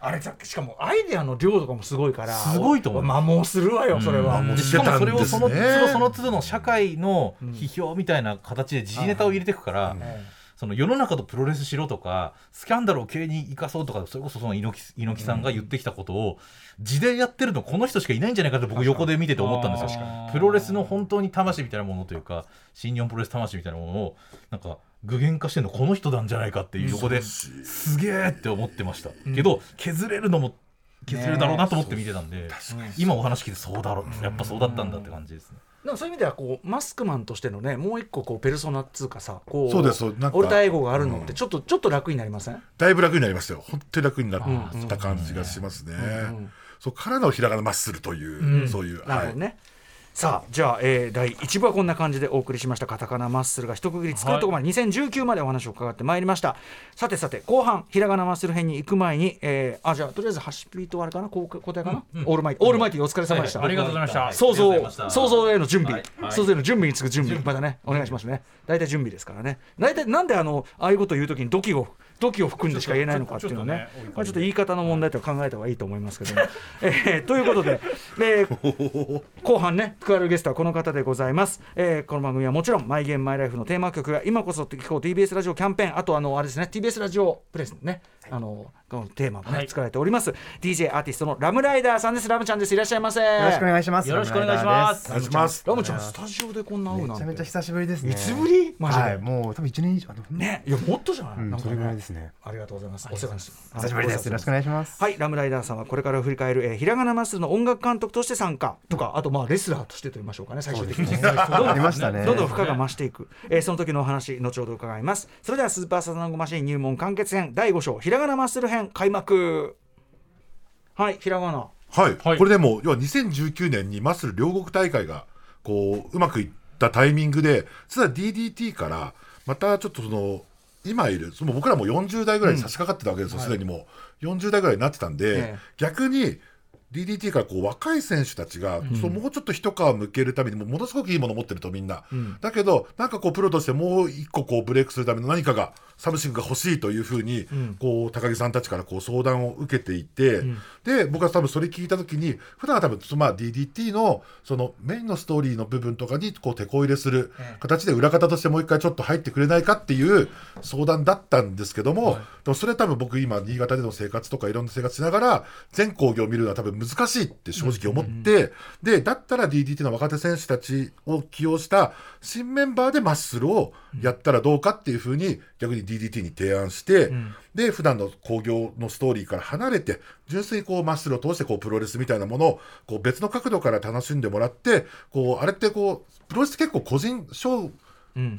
あれさしかもアイデアの量とかもすごいからすごいと思う。摩耗するわよそれは、でうん。しかもそれをその都度その都度の社会の批評みたいな形で時事ネタを入れていくから、えその世の中とプロレスしろとかスキャンダルを経営に生かそうとかそれこそその猪木猪木さんが言ってきたことを字でやってるのこの人しかいないんじゃないかって僕横で見てて思ったんですよ。プロレスの本当に魂みたいなものというか新日本プロレス魂みたいなものをなんか具現化してるのこの人なんじゃないかっていう横ですげえって思ってました、けど削れるのも削れるだろうなと思って見てたんで、今お話聞いてそうだろう。やっぱそうだったんだって感じですね。でもそういう意味ではこうマスクマンとしてのねもう一個こうペルソナっつうかさこうそうですなんか。オルターエゴがあるのってちょっと、ちょっと楽になりません？だいぶ楽になりましたよ。本当に楽になった感じがしますね。そうからのひらがなマッスルという、そういう、はいなるほどね、さあじゃあ、えー第1部はこんな感じでお送りしました。カタカナマッスルが一区切り作るところまで、2019までお話を伺ってまいりました。さてさて後半ひらがなマッスル編に行く前に、えーあじゃあとりあえずハッシュピートあれかな？こう答えかな、オールマイティオールマイティお疲れ様でした、ありがとうございました。想ありがとうござい像ました。想像への準備、はいはい。想像への準備に次ぐ準備。またねお願いしますね。大体準備ですからね。大体なんであのああいうことを言うときに土器を土器を含んでしか言えないのかっていうのはね。ちょっとちょっとねまあちょっと言い方の問題と考えた方がいいと思いますけども、えーということで、えー後半ね加わるゲストはこの方でございます、えーこの番組はもちろん「マイ・ゲーム・マイ・ライフ」のテーマ曲が今こそ聴こう TBS ラジオキャンペーンあとあのあれですね TBS ラジオプレスのねあのこのテーマもね、作られております。DJ アーティストのラムライダーさんです。ラムちゃんです。いらっしゃいませ。よろしくお願いします。よろしくお願いします。お願いします。ラムちゃんスタジオでこんな会うなんて。めちゃめちゃ久しぶりですね。いつぶり？マジで、はい、もう多分一年以上。ね。いやもっとじゃない、うん、なんかね。それぐらいですね。ありがとうございます。お世話にして久しぶりです。よろしくお願いします。はい、ラムライダーさんはこれから振り返る、えーひらがなマッスルの音楽監督として参加とか、あとまあレスラーとしてと言いましょうかね、最終的に。ありましたね。どんどん負荷が増していく、えーその時のお話、後ほど伺います。それではスーパーサザンゴマシン入門完結編第5章、ひらがなマッスル編開幕。はい、ひらがな。はい、はい。これでも要は2019年にマッスル両国大会がこううまくいったタイミングで実は DDT からまたちょっとその今いるその僕らも40代ぐらいに差し掛かってたわけですよ。すで、にもう40代ぐらいになってたんで、ええ逆に DDT からこう若い選手たちが、そうもうちょっと一皮剥けるためにもものすごくいいものを持ってるとみんな、だけどなんかこうプロとしてもう一個こうブレイクするための何かが something が欲しいというふうに、こう高木さんたちからこう相談を受けていて、で僕は多分それ聞いた時に普段は多分まあ DDT のそのメインのストーリーの部分とかにこう手こ入れする形で裏方としてもう一回ちょっと入ってくれないかっていう相談だったんですけども、でもそれは多分僕今新潟での生活とかいろんな生活しながら全工業を見るのは多分難しいって正直思って、でだったら DDT の若手選手たちを起用した新メンバーでマッスルをやったらどうかっていうふうに逆に DDT に提案して、で普段の興行のストーリーから離れて純粋にこうマッスルを通してこうプロレスみたいなものをこう別の角度から楽しんでもらってこうあれってこうプロレス結構個人商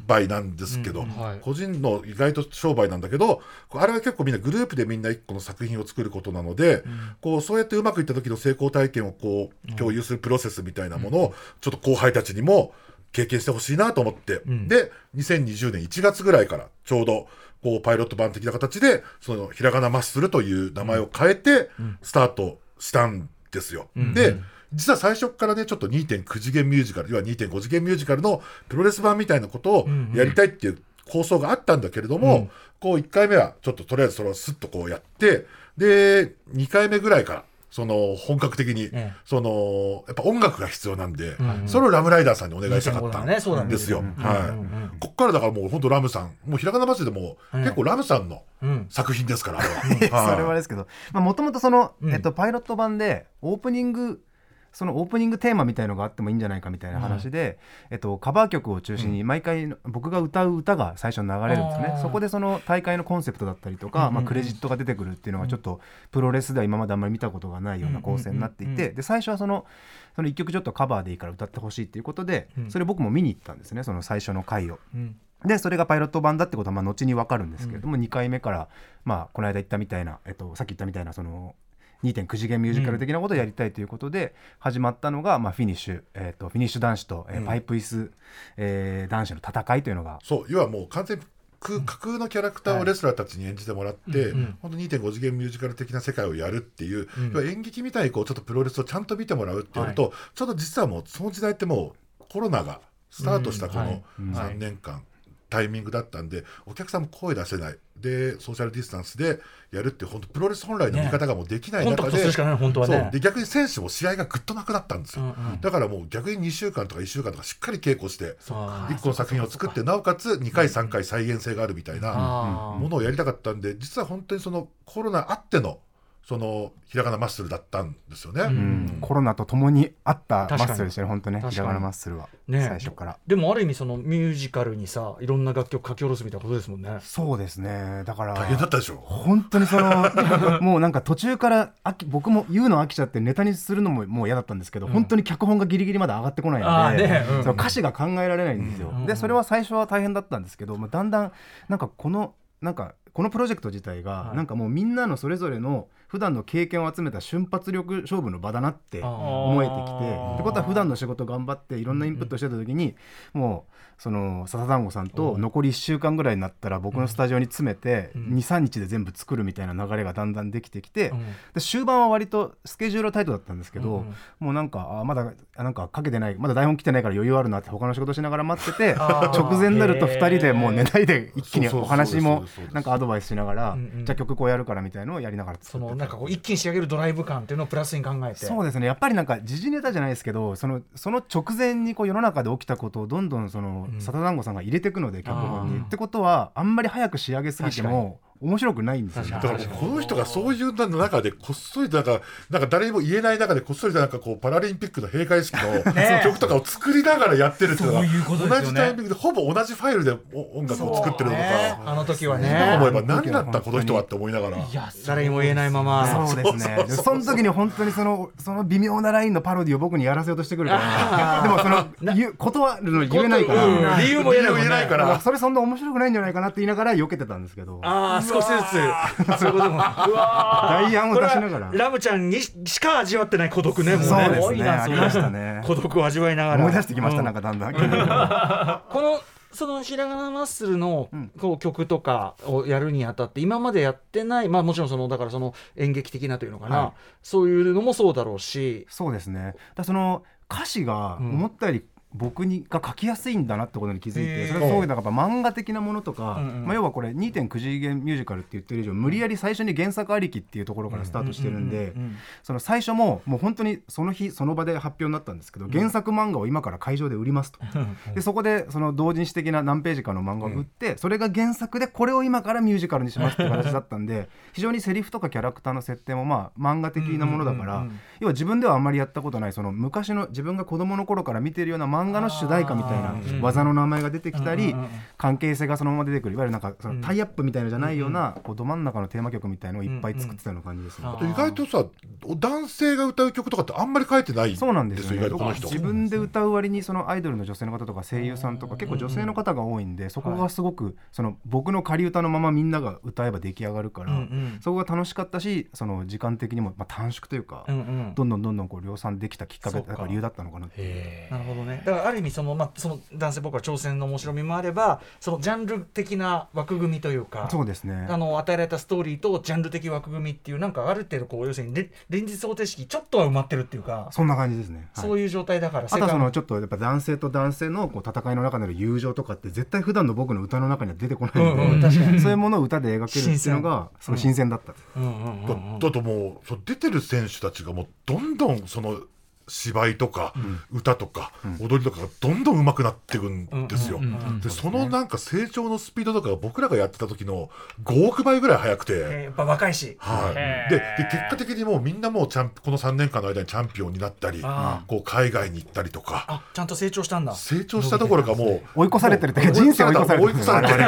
売なん。ですけど、はい個人の意外と商売なん。だけどあれは結構みん。なグループでみん。な一個の作品を作ることなので、こうそうやってうまくいった時の成功体験をこう共有するプロセスみたいなものをちょっと後輩たちにも経験してほしいなと思って、で2020年1月ぐらいからちょうどこうパイロット版的な形でそのひらがなマッスルという名前を変えてスタートしたん。ですよ。で実は最初からねちょっと2.9次元ミュージカル要は2.5次元ミュージカルのプロレス版みたいなことをやりたいっていう構想があったんだけれども、こう1回目はちょっととりあえずそれをスッとこうやってで2回目ぐらいからその本格的に、えそのやっぱ音楽が必要なんで、それをラムライダーさんにお願いしたかったねそうだね。んですよ。うんはい。こっからだからもう本当ラムさんもうひらがな町でも結構ラムさんのうん。作品ですから、あれは。それははいですけどもともとその、うん。えっと、パイロット版でオープニングそのオープニングテーマみたいのがあってもいいんじゃないかみたいな話で、えっと、カバー曲を中心に毎回僕が歌う歌が最初に流れるんですね、あー。そこでその大会のコンセプトだったりとか、うんうんうん。まあ、クレジットが出てくるっていうのがちょっとプロレスでは今まであんまり見たことがないような構成になっていうん。うんうんうてで最初はそのその1曲ちょっとカバーでいいから歌ってほしいっていうことでうん。それ僕も見に行ったんですねその最初の回を。うん。でそれがパイロット版だってことはまあ後に分かるんですけれども、2回目から、まあ、この間言ったみたいな、えっと、さっき言ったみたいなその2.9次元ミュージカル的なことをやりたいということで始まったのが、まあ、フィニッシュ、えっと、フィニッシュ男子と、えーパイプ椅子、えー男子の戦いというのが。そう。要はもう完全架空のキャラクターをレスラーたちに演じてもらって、うん本当2.5次元ミュージカル的な世界をやるっていう、うん。要は演劇みたいにこうちょっとプロレスをちゃんと見てもらうっていうのと、ちょっと実はもうその時代ってもうコロナがスタートしたこのうん。3年間、タイミングだったんでお客さんも声出せない。でソーシャルディスタンスでやるって本当プロレス本来の見方がもうできない中で、で逆に選手も試合がぐっとなくなったんですよ、うんうん。だからもう逆に2週間とか1週間とかしっかり稽古してあー1個の作品を作ってなおかつ2回3回再現性があるみたいなものをやりたかったんで実は本当にそのコロナあってのそのひらがなマッスルだったんですよね。うん。コロナとともにあったマッスルでしたね本当ね。ひらがなマッスルは、ね。最初から。でもある意味そのミュージカルにさいろんな楽曲書き下ろすみたいなことですもんね。そうですね。だから大変だったでしょ。本当にその もうなんか途中から飽き僕も言うの飽きちゃってネタにするのももう嫌だったんですけど、本当に脚本がギリギリまで上がってこないあので、ーね。うん。その歌詞が考えられないんですよ、うん。でそれは最初は大変だったんですけど、まあ、だんだんなんかこのなんかこのプロジェクト自体が、はい。なんかもうみんなのそれぞれの普段の経験を集めた瞬発力勝負の場だなって思えてきてってことは普段の仕事頑張っていろんなインプットしてた時に、もうその笹団子さんと残り1週間ぐらいになったら僕のスタジオに詰めてうん。23日で全部作るみたいな流れがだんだんできてきて、うん。で終盤は割とスケジュールはタイトだったんですけど、うんもうなんかあまだあなんかかけてないまだ台本来てないから余裕あるなって他の仕事しながら待ってて 直前になると2人でもう寝ないで一気にお話もなんかアドバイスしながら、じゃあ曲こうやるからみたいのをやりながら作そってたのなんかこう一気に仕上げるドライブ感っていうのをプラスに考えて。そうですね。やっぱりなんか時事ネタじゃないですけどそのその直前にこう世の中で起きたことをどんどんその、うん。サタ団子さんが入れていくので脚本に。ってことはあんまり早く仕上げすぎても面白くないんですよ。ねだからこの人がそういう中でこっそりなんかなんか誰にも言えない中でこっそりなんかこうパラリンピックの閉会式の 曲とかを作りながらやってるっていうのが同じタイミングでほぼ同じファイルでお音楽を作ってるのとねかあの時は今ね思えば何だったこの人はって思いながら。いや誰にも言えないまま。そうですね。でその時に本当にそのその微妙なラインのパロディを僕にやらせようとしてくるから。でもその言う断るの言えないから、う。ん。理由も言えないからそれそんな面白くないんじゃないかなって言いながら避けてたんですけど。ああ少しずつ。そういうことも。うわー。代案を出しながら。これはラムちゃんにしか味わってない孤独ねもうね。そうです多いなねありましたね。孤独を味わいながら。思い出してきました、うんなんかだんだん。このそのひらがなマッスルのうん。こう曲とかをやるにあたって今までやってないまあもちろんそのだからその演劇的なというのかな、はい。そういうのもそうだろうし。そうですね。だその歌詞が思ったより僕にが書きやすいんだなってことに気づいてそれがすごいなんかやっぱ漫画的なものとか、まあ、要はこれ2.9次元ミュージカルって言ってる以上無理やり最初に原作ありきっていうところからスタートしてるんでその最初ももう本当にその日その場で発表になったんですけど原作漫画を今から会場で売りますと。でそこでその同人誌的な何ページかの漫画を売ってそれが原作でこれを今からミュージカルにしますっていう形だったんで非常にセリフとかキャラクターの設定もまあ漫画的なものだから要は自分ではあんまりやったことないその昔の自分が子供の頃から見てるような漫画の主題歌みたいな技の名前が出てきたり関係性がそのまま出てくる。いわゆるなんかそのタイアップみたいなのじゃないようなこうど真ん中のテーマ曲みたいのをいっぱい作ってたような感じですね。意外とさ男性が歌う曲とかってあんまり書いてないそうなんです。よね意外と。この人自分で歌う割にそのアイドルの女性の方とか声優さんとか結構女性の方が多いんでそこがすごくその僕の仮歌のままみんなが歌えば出来上がるからそこが楽しかったしその時間的にもまあ短縮というかどんどんどんどんこう量産できたきっかけだから理由だったのかなっていう。なるほどねだからある意味その,、まあ、その男性僕は挑戦の面白みもあればそのジャンル的な枠組みというかそうですね。あの与えられたストーリーとジャンル的枠組みっていうなんかある程度こう要するにれ連日方程式ちょっとは埋まってるっていうかそんな感じですね、はい。そういう状態だからあとはそのちょっとやっぱ男性と男性のこう戦いの中での友情とかって絶対普段の僕の歌の中には出てこないので、うんうん確かに。そういうものを歌で描けるっていうのがすごい新鮮だった、うんうんうんうん。だだともうそう出てる選手たちがもうどんどんその芝居とか歌とか踊りとかがどんどん上手くなっていくんですよ。でそのなんか成長のスピードとかが僕らがやってた時の5億倍ぐらい速くて。えーやっぱ若いし。はい、でで結果的にもうみんなもうチャンこの3年間の間にチャンピオンになったりあこう海外に行ったりとか。あちゃんと成長したんだ。成長したところかもう追い越されてるって人生追い越されてる追い越されてる。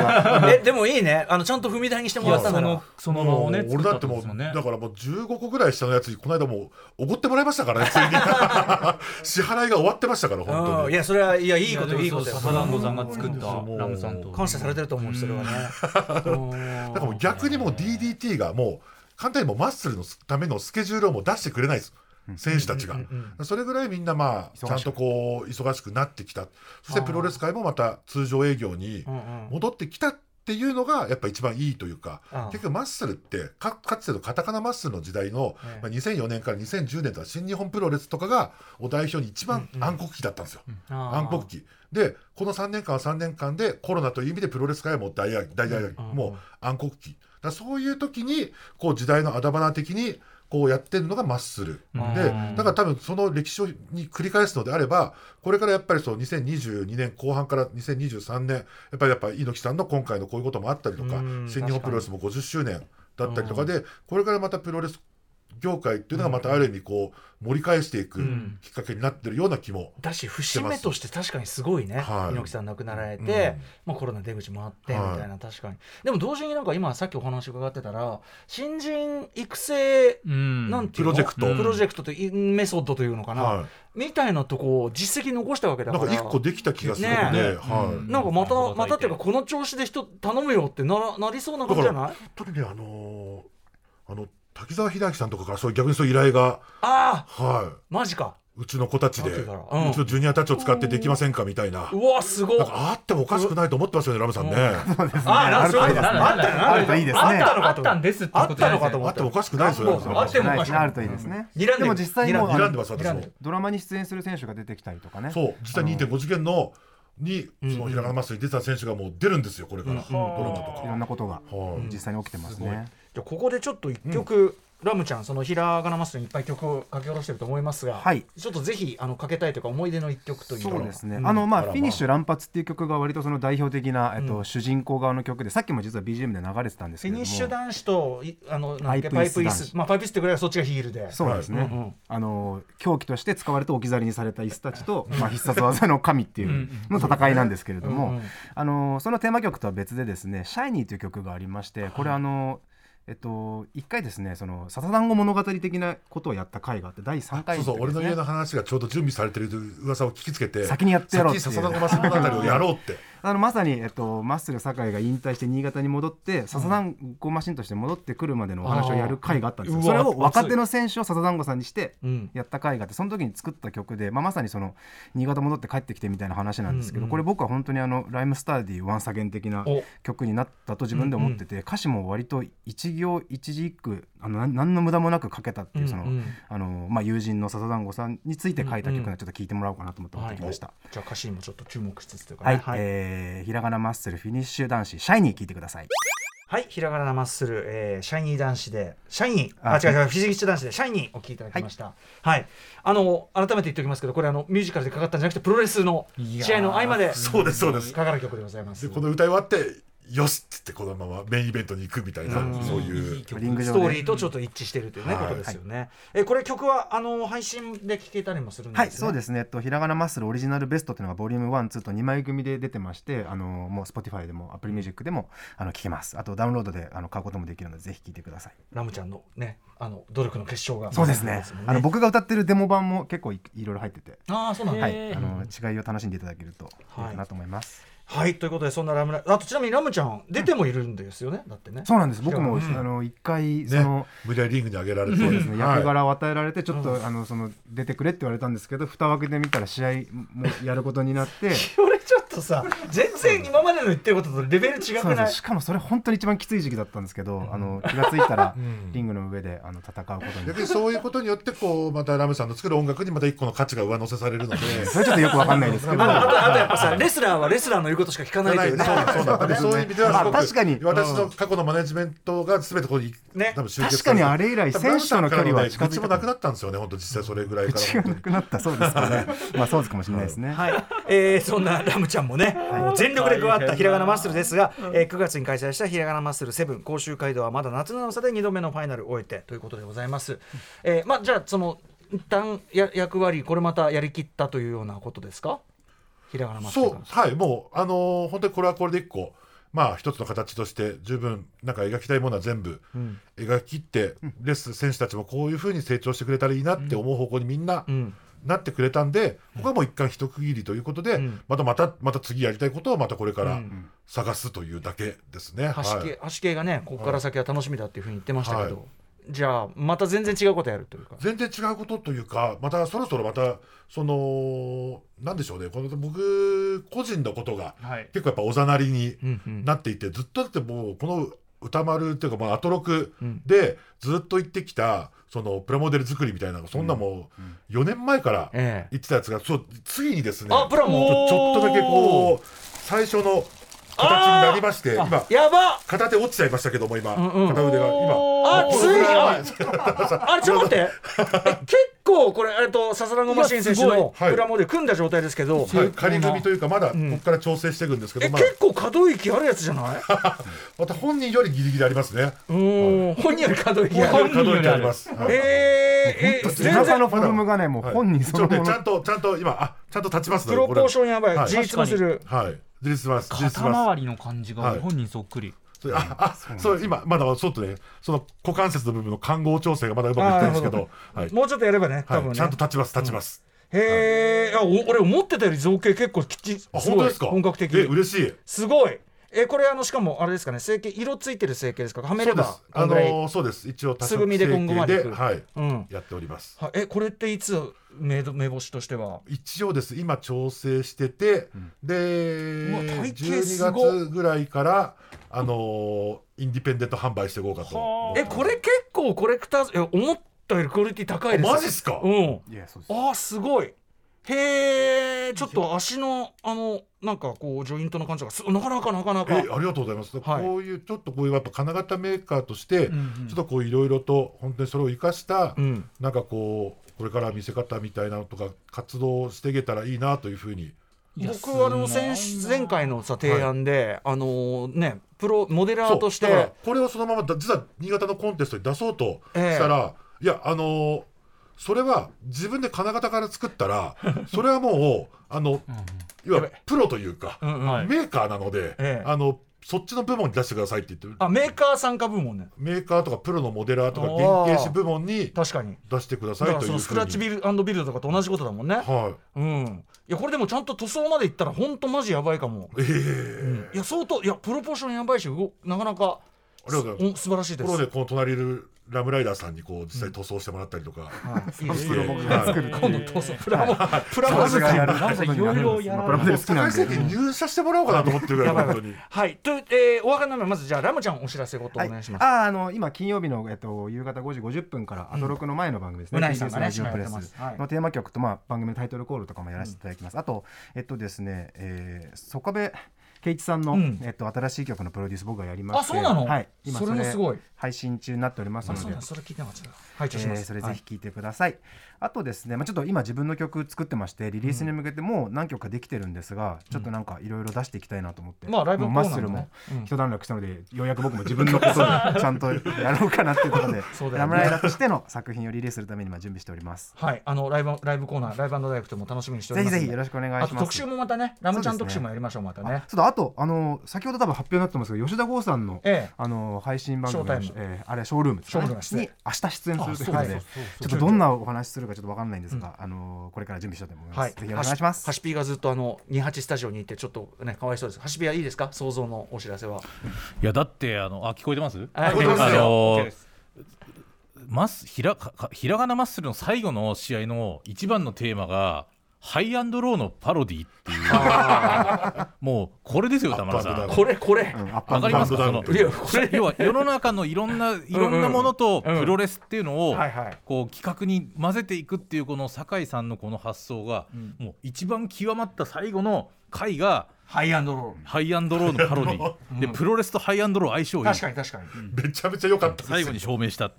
えでもいいね。あのちゃんと踏み台にしてもらったんだなそのもうね俺だってもう作たんですもんね。だからもう15個ぐらい下のやつにこの間もうおごってもらいましたからねついに 支払いが終わってましたから本当に。うんいやそれはいやいいこといいことよ。笹団子さんが作ったラムさんと。感謝されてると思うそれはね。だからもう逆にもう DDT がもう簡単にもうマッスルのためのスケジュールをもう出してくれないです。選手たちが、それぐらいみんなまあちゃんとこう忙しくなってきた。そしてプロレス界もまた通常営業に戻ってきたっていうのがやっぱ一番いいというか、ああ。結局マッスルってかかつてのカタカナマッスルの時代の、ええ。まあ、2004年から2010年とか新日本プロレスとかがを代表に一番暗黒期だったんですよ、暗黒期。でこの3年間は3年間でコロナという意味でプロレス界はもう大大大大もう暗黒期。だそういう時にこう時代のあだ花的にこうやってるのがマッスル。でだから多分その歴史に繰り返すのであればこれからやっぱりそう2022年後半から2023年やっぱりやっぱ猪木さんの今回のこういうこともあったりとかうん新日本プロレスも50周年だったりとかでこれからまたプロレス業界っていうのがまたある意味こう盛り返していくきっかけになってるような気もだし節目として確かにすごいね、はい。猪木さん亡くなられて、うん。まあ、コロナ出口もあってみはいたい。な、確かに。でも同時になんか今さっきお話伺ってたら新人育成うん。なんていうの？プロジェクト。プロジェクトというメソッドというのかな、はみたいなとこを実績残したわけだから。なんか一個できた気がするね。はい。なんかまたうん。またっていうかこの調子で人頼むよってならなりそうな感じじゃない？本当にねあのーあの滝沢秀明さんとかからそういう逆にそういう依頼がああはマジか。い。うちの子たちで、うきから。うん。ちのジュニアたちを使ってできませんかみたいな。うわすごい。あってもおかしくないと思ってますよね、ラムさんね。あなそうですね。あったのかとあったんですってあっことじゃないですね。たのかと思っあって。てもおかしくないですよ、ラムさん。あってもおかしくないあるといいですね。でも実際もう睨んでます、私も。ドラマに出演する選手が出てきたりとかね。そう、実際2.5次元の、に、そのひらがなマッスルに出てた選手がもう出るんですよ、これから。コロナといろんなことが。実際に起きてますね。じゃあここでちょっと一曲、ラムちゃんそのひらがなマスターにいっぱい曲を書き下ろしてると思いますが、はい。ちょっとぜひあのかけたいというか思い出の一曲というかそうですね、ん。あのまあフィニッシュ乱発っていう曲が割とその代表的な、えっとうん。主人公側の曲でさっきも実は BGM で流れてたんですけれども。フィニッシュ男子といあのパパイプ椅子まあパイプ椅子ってぐらいはそっちがヒールで。そうですね、はいうんうん。あの狂気として使われて置き去りにされた椅子たちと、まあ、必殺技の神っていうの戦いなんですけれども、うんうんあのそのテーマ曲とは別でですね「シャイニーという曲がありましてこれあのえっと、一回ですねその笹団子物語的なことをやった回があって第3回そうそう、俺の家の話がちょうど準備されてる噂を聞きつけて、先にやってやろうって先に笹田小松物語をやろうって。あのまさに、えっと、マッスル酒井が引退して新潟に戻って笹団子マシンとして戻ってくるまでのお話をやる回があったんですよ。それを若手の選手を笹団子さんにしてうん。やった回があってその時に作った曲で、まあ、まさにその新潟戻って帰ってきてみたいな話なんですけど、うんうんこれ僕は本当にあのライムスターディワンサゲン的なお。曲になったと自分で思ってて、歌詞も割と一行一字一句あのなん何の無駄もなく書けたっていうその、うんうん。あのまあ、友人の笹団子さんについて書いた曲なのでちょっと聞いてもらおうかなと思って持ってきました。じゃあ歌詞にもちょっと注目しつつというかはい、ねはい。えーひらがなマッスルフィニッシュ男子シャイニー聞いてください。はい、ひらがなマッスル、えーシャイニー男子で、シャイニー、あ、あ違う違う、フィジギッシュ男子で、シャイニーお聞きいただきました。はい、あの、改めて言っておきますけど、これ、あの、ミュージカルでかかったんじゃなくて、プロレスの試合の合間で。そうですそうですかかる曲でございます。でこの歌い終わってよしっつってこのままメインイベントに行くみたいなうんそういうストーリーとちょっと一致しているというね、はいことですよね。え、これ曲は、あの、配信で聴けたりもするんですね？はい、そうですね。えっと、ひらがなマッスルオリジナルベストっていうのがボリューム1、2と2枚組で出てまして、あのもう Spotify でも Apple Music でもあの聞けます。あとダウンロードであの買うこともできるのでぜひ聞いてください。ラムちゃんのね、あの、努力の結晶が。そうですね。あの僕が歌ってるデモ版も結構いいろいろ入ってて、ああ、そうなんだ。はい、あの違いを楽しんでいただけるといいかなと思います。はい、ということで、そんなラムラ、あとちなみにラムちゃん、出てもいるんですよね、だってね。そうなんです。僕も、うん。あの一回そねの、無理やりリングに上げられて。そうですね、はい。役柄を与えられてちょっと、あのその出てくれって言われたんですけど蓋を開けてみたら試合もやることになって。俺ちょっとさ全然今までの言ってることとレベル違くない？しかもそれ本当に一番きつい時期だったんですけど、あの気がついたら リングの上であの戦うことに。なって逆にそういうことによってこうまたラムさんの作る音楽にまた一個の価値が上乗せされるので。それちょっとよくわかんないですけど。あとやっぱさレスラーはレスラーの言うことしか聞かないというね。そういう意味ではすごくまあ確かに。私の過去のマネジメントが全てここにね。多分集結確かにあれ以来選手との距離は近づいた。口もなくなったんですよね本当実際それぐらいから。口がなくなった。そうですかね。まあそうかもしれないですね、はい、えーそんなラムちゃんもね、もう全力で加わったひらがなマッスルですが、えー9月に開催したひらがなマッスル7甲州街道はまだ夏の長さで2度目のファイナルを終えてということでございます。えーまあじゃあその一旦や役割これまたやりきったというようなことですか？ひらがなマッスルがそう。はいもうあのー本当にこれはこれで一個まあ一つの形として十分なんか描きたいものは全部描き切って、レス選手たちもこういうふうに成長してくれたらいいなって思う方向にみんなうん。なってくれたんで、僕はもう一貫一区切りということで、ん。またまたまた次やりたいことをまたこれからうん。探すというだけですね。橋はい。系橋系がねここから先は楽しみだっていうふうに言ってましたけど、はい。じゃあまた全然違うことやるというか。全然違うことというかまたそろそろまたそのなんでしょうね。この僕個人のことがはい。結構やっぱおざなりにうんうん。なっていて、ずっとだってもうこの歌丸っていうかまあアトロクでずっと言ってきたそのプラモデル作りみたいなそんなもう4年前からええ。言ってたやつがそうついにですねあプラモちょちょっとだけこう最初の形になりまして今やば。片手落ちちゃいましたけども今、んうん。片腕が。今。あついにあああちょっと待って。え 結構これえっと笹田マシン選手のいやすごい。プラモデル組んだ状態ですけど、はい、仮組みというかまだここから調整していくんですけど、えまあ結構可動域あるやつじゃない？また本人よりギリギリありますね。うーん。本人より可動域ある。本人より可動域あります。はい。えー、え背全然。中のフォルムがねもう本人そのちょっとねものちゃんとちゃんと今あちゃんと立ちますプロポーションやばい、はい自立もするはい自立します自立し肩。周りの感じがはい。本人そっくり、それああそう今まだちょっとねその股関節の部分の看護調整がまだうまくいってないんですけど、はい。もうちょっとやればね多分ね、はいちゃんと立ちます立ちます。へえ俺思ってたより造形結構きっちりあ本当ですか？本格的え嬉しい。すごいえこれあのしかもあれですかね成形色ついてる成形ですか？はめればそうです。あのーそうです。一応多すぐみで今後まで。はい。うん。やっております。はえこれっていつ目ど目星としては？一応です。今調整してて、でうわ体型す12ごっ。月ぐらいからあのーインディペンデント販売していこうかと。えこれ結構コレクター思ったよりクオリティ高いですマジっすか？うん。いやそうです。あーすごいへえちょっと足のあのなんかこうジョイントの感じがすなかなかなかなか。えありがとうございます、はい。こういうちょっとこういうやっぱ金型メーカーとして、んうんちょっとこういろいろと本当にそれを生かした、うん。なんかこうこれから見せ方みたいなのとか活動していけたらいいなというふうに。僕はあの先前回のさ提案で、あのねプロモデラーとしてこれをそのままだ実は新潟のコンテストに出そうとええしたら、いやあのーそれは自分で金型から作ったら それはもうあの、いわゆるプロというか、メーカーなので、ええ。あのそっちの部門に出してくださいって言ってるあメーカー参加部門ね。メーカーとかプロのモデラーとか原型師部門に確かに。出してくださいというスクラッチビルビルドとかと同じことだもんね。はうん。いやこれでもちゃんと塗装までいったらほんとマジやばいかも。いえ。えいや相当いやプロポーションやばいし動なかなかありがとうございお素晴らしいです。これをねこの隣にいるラムライダーさんにこう実際塗装してもらったりとか、はい。いい。今度塗装プラモプラモさすがやるなんかいろいろやらなんで世界に入社してもらおうかなと思ってるぐらい本当にはい。という、えー、お別れの前まずじゃあラムちゃんお知らせごとお願いします、ああの今金曜日の、えっと、夕方5時50分からアトロクの前の番組ですね、うなぎさんがね TBS ラジオプレス。のテーマ曲と、まあ、番組のタイトルコールとかもやらせていただきます、あとえっとですね、えー、曽我部圭一さんの、うん。えっと、新しい曲のプロデュース僕がやりましてあそうなの？はい、今それもすごい。配信中になっておりますので。あそそれ聞いてなかったはいじゃあします、えーそれぜひ聴いてください、あとですね、まあ、ちょっと今自分の曲作ってましてリリースに向けてもう何曲かできてるんですが、ちょっとなんかいろいろ出していきたいなと思って、まあライブもうマッスルもうん。一段落したので、ようやく僕も自分のことを ちゃんとやろうかなっていうことで ね。ラムライダーとしての作品をリリースするために今準備しております。はい、あのライブライブコーナー、ライブダイレクトも楽しみにしております。ぜひぜひよろしくお願いします。特集もまたね、ラムちゃん特集もやりましょう、またね。そうだあとあの先ほど多分発表になってますけど吉田剛さんの、ええ。あの配信番組ショータイム。えーあれショールームショールームに明日出演するということでちょっとどんなお話するかちょっとわかんないんですが、あのこれから準備したいと思います、はい、ぜひお願いします。ハシピーがずっとあの28スタジオにいてちょっとねかわいそうです。ハシピーはいいですか？想像のお知らせは。いやだってあのあ聞こえてます？はい聞こえてますよ。あの OK です。マスひらかひらがなマッスルの最後の試合の一番のテーマがハイアンドローのパロディっていう。もうこれですよ田村さん。これこれ。わかりますか？その要は世の中のいろんないろんなものとプロレスっていうのをはいはい。こう企画に混ぜていくっていうこの酒井さんのこの発想がうん。もう一番極まった最後の回がハイアンドロハイアンドローのパロディ。でプロレスとハイアンドロー相性いー。い。確かに確かに。めちゃめちゃ良かったです最後に証明した。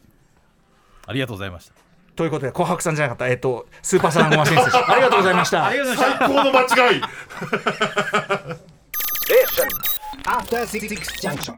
ありがとうございましたということで紅白さんじゃなかったえっとスーパーサナゴマ先生 ありがとうございました。最高の間違い After Six Junction.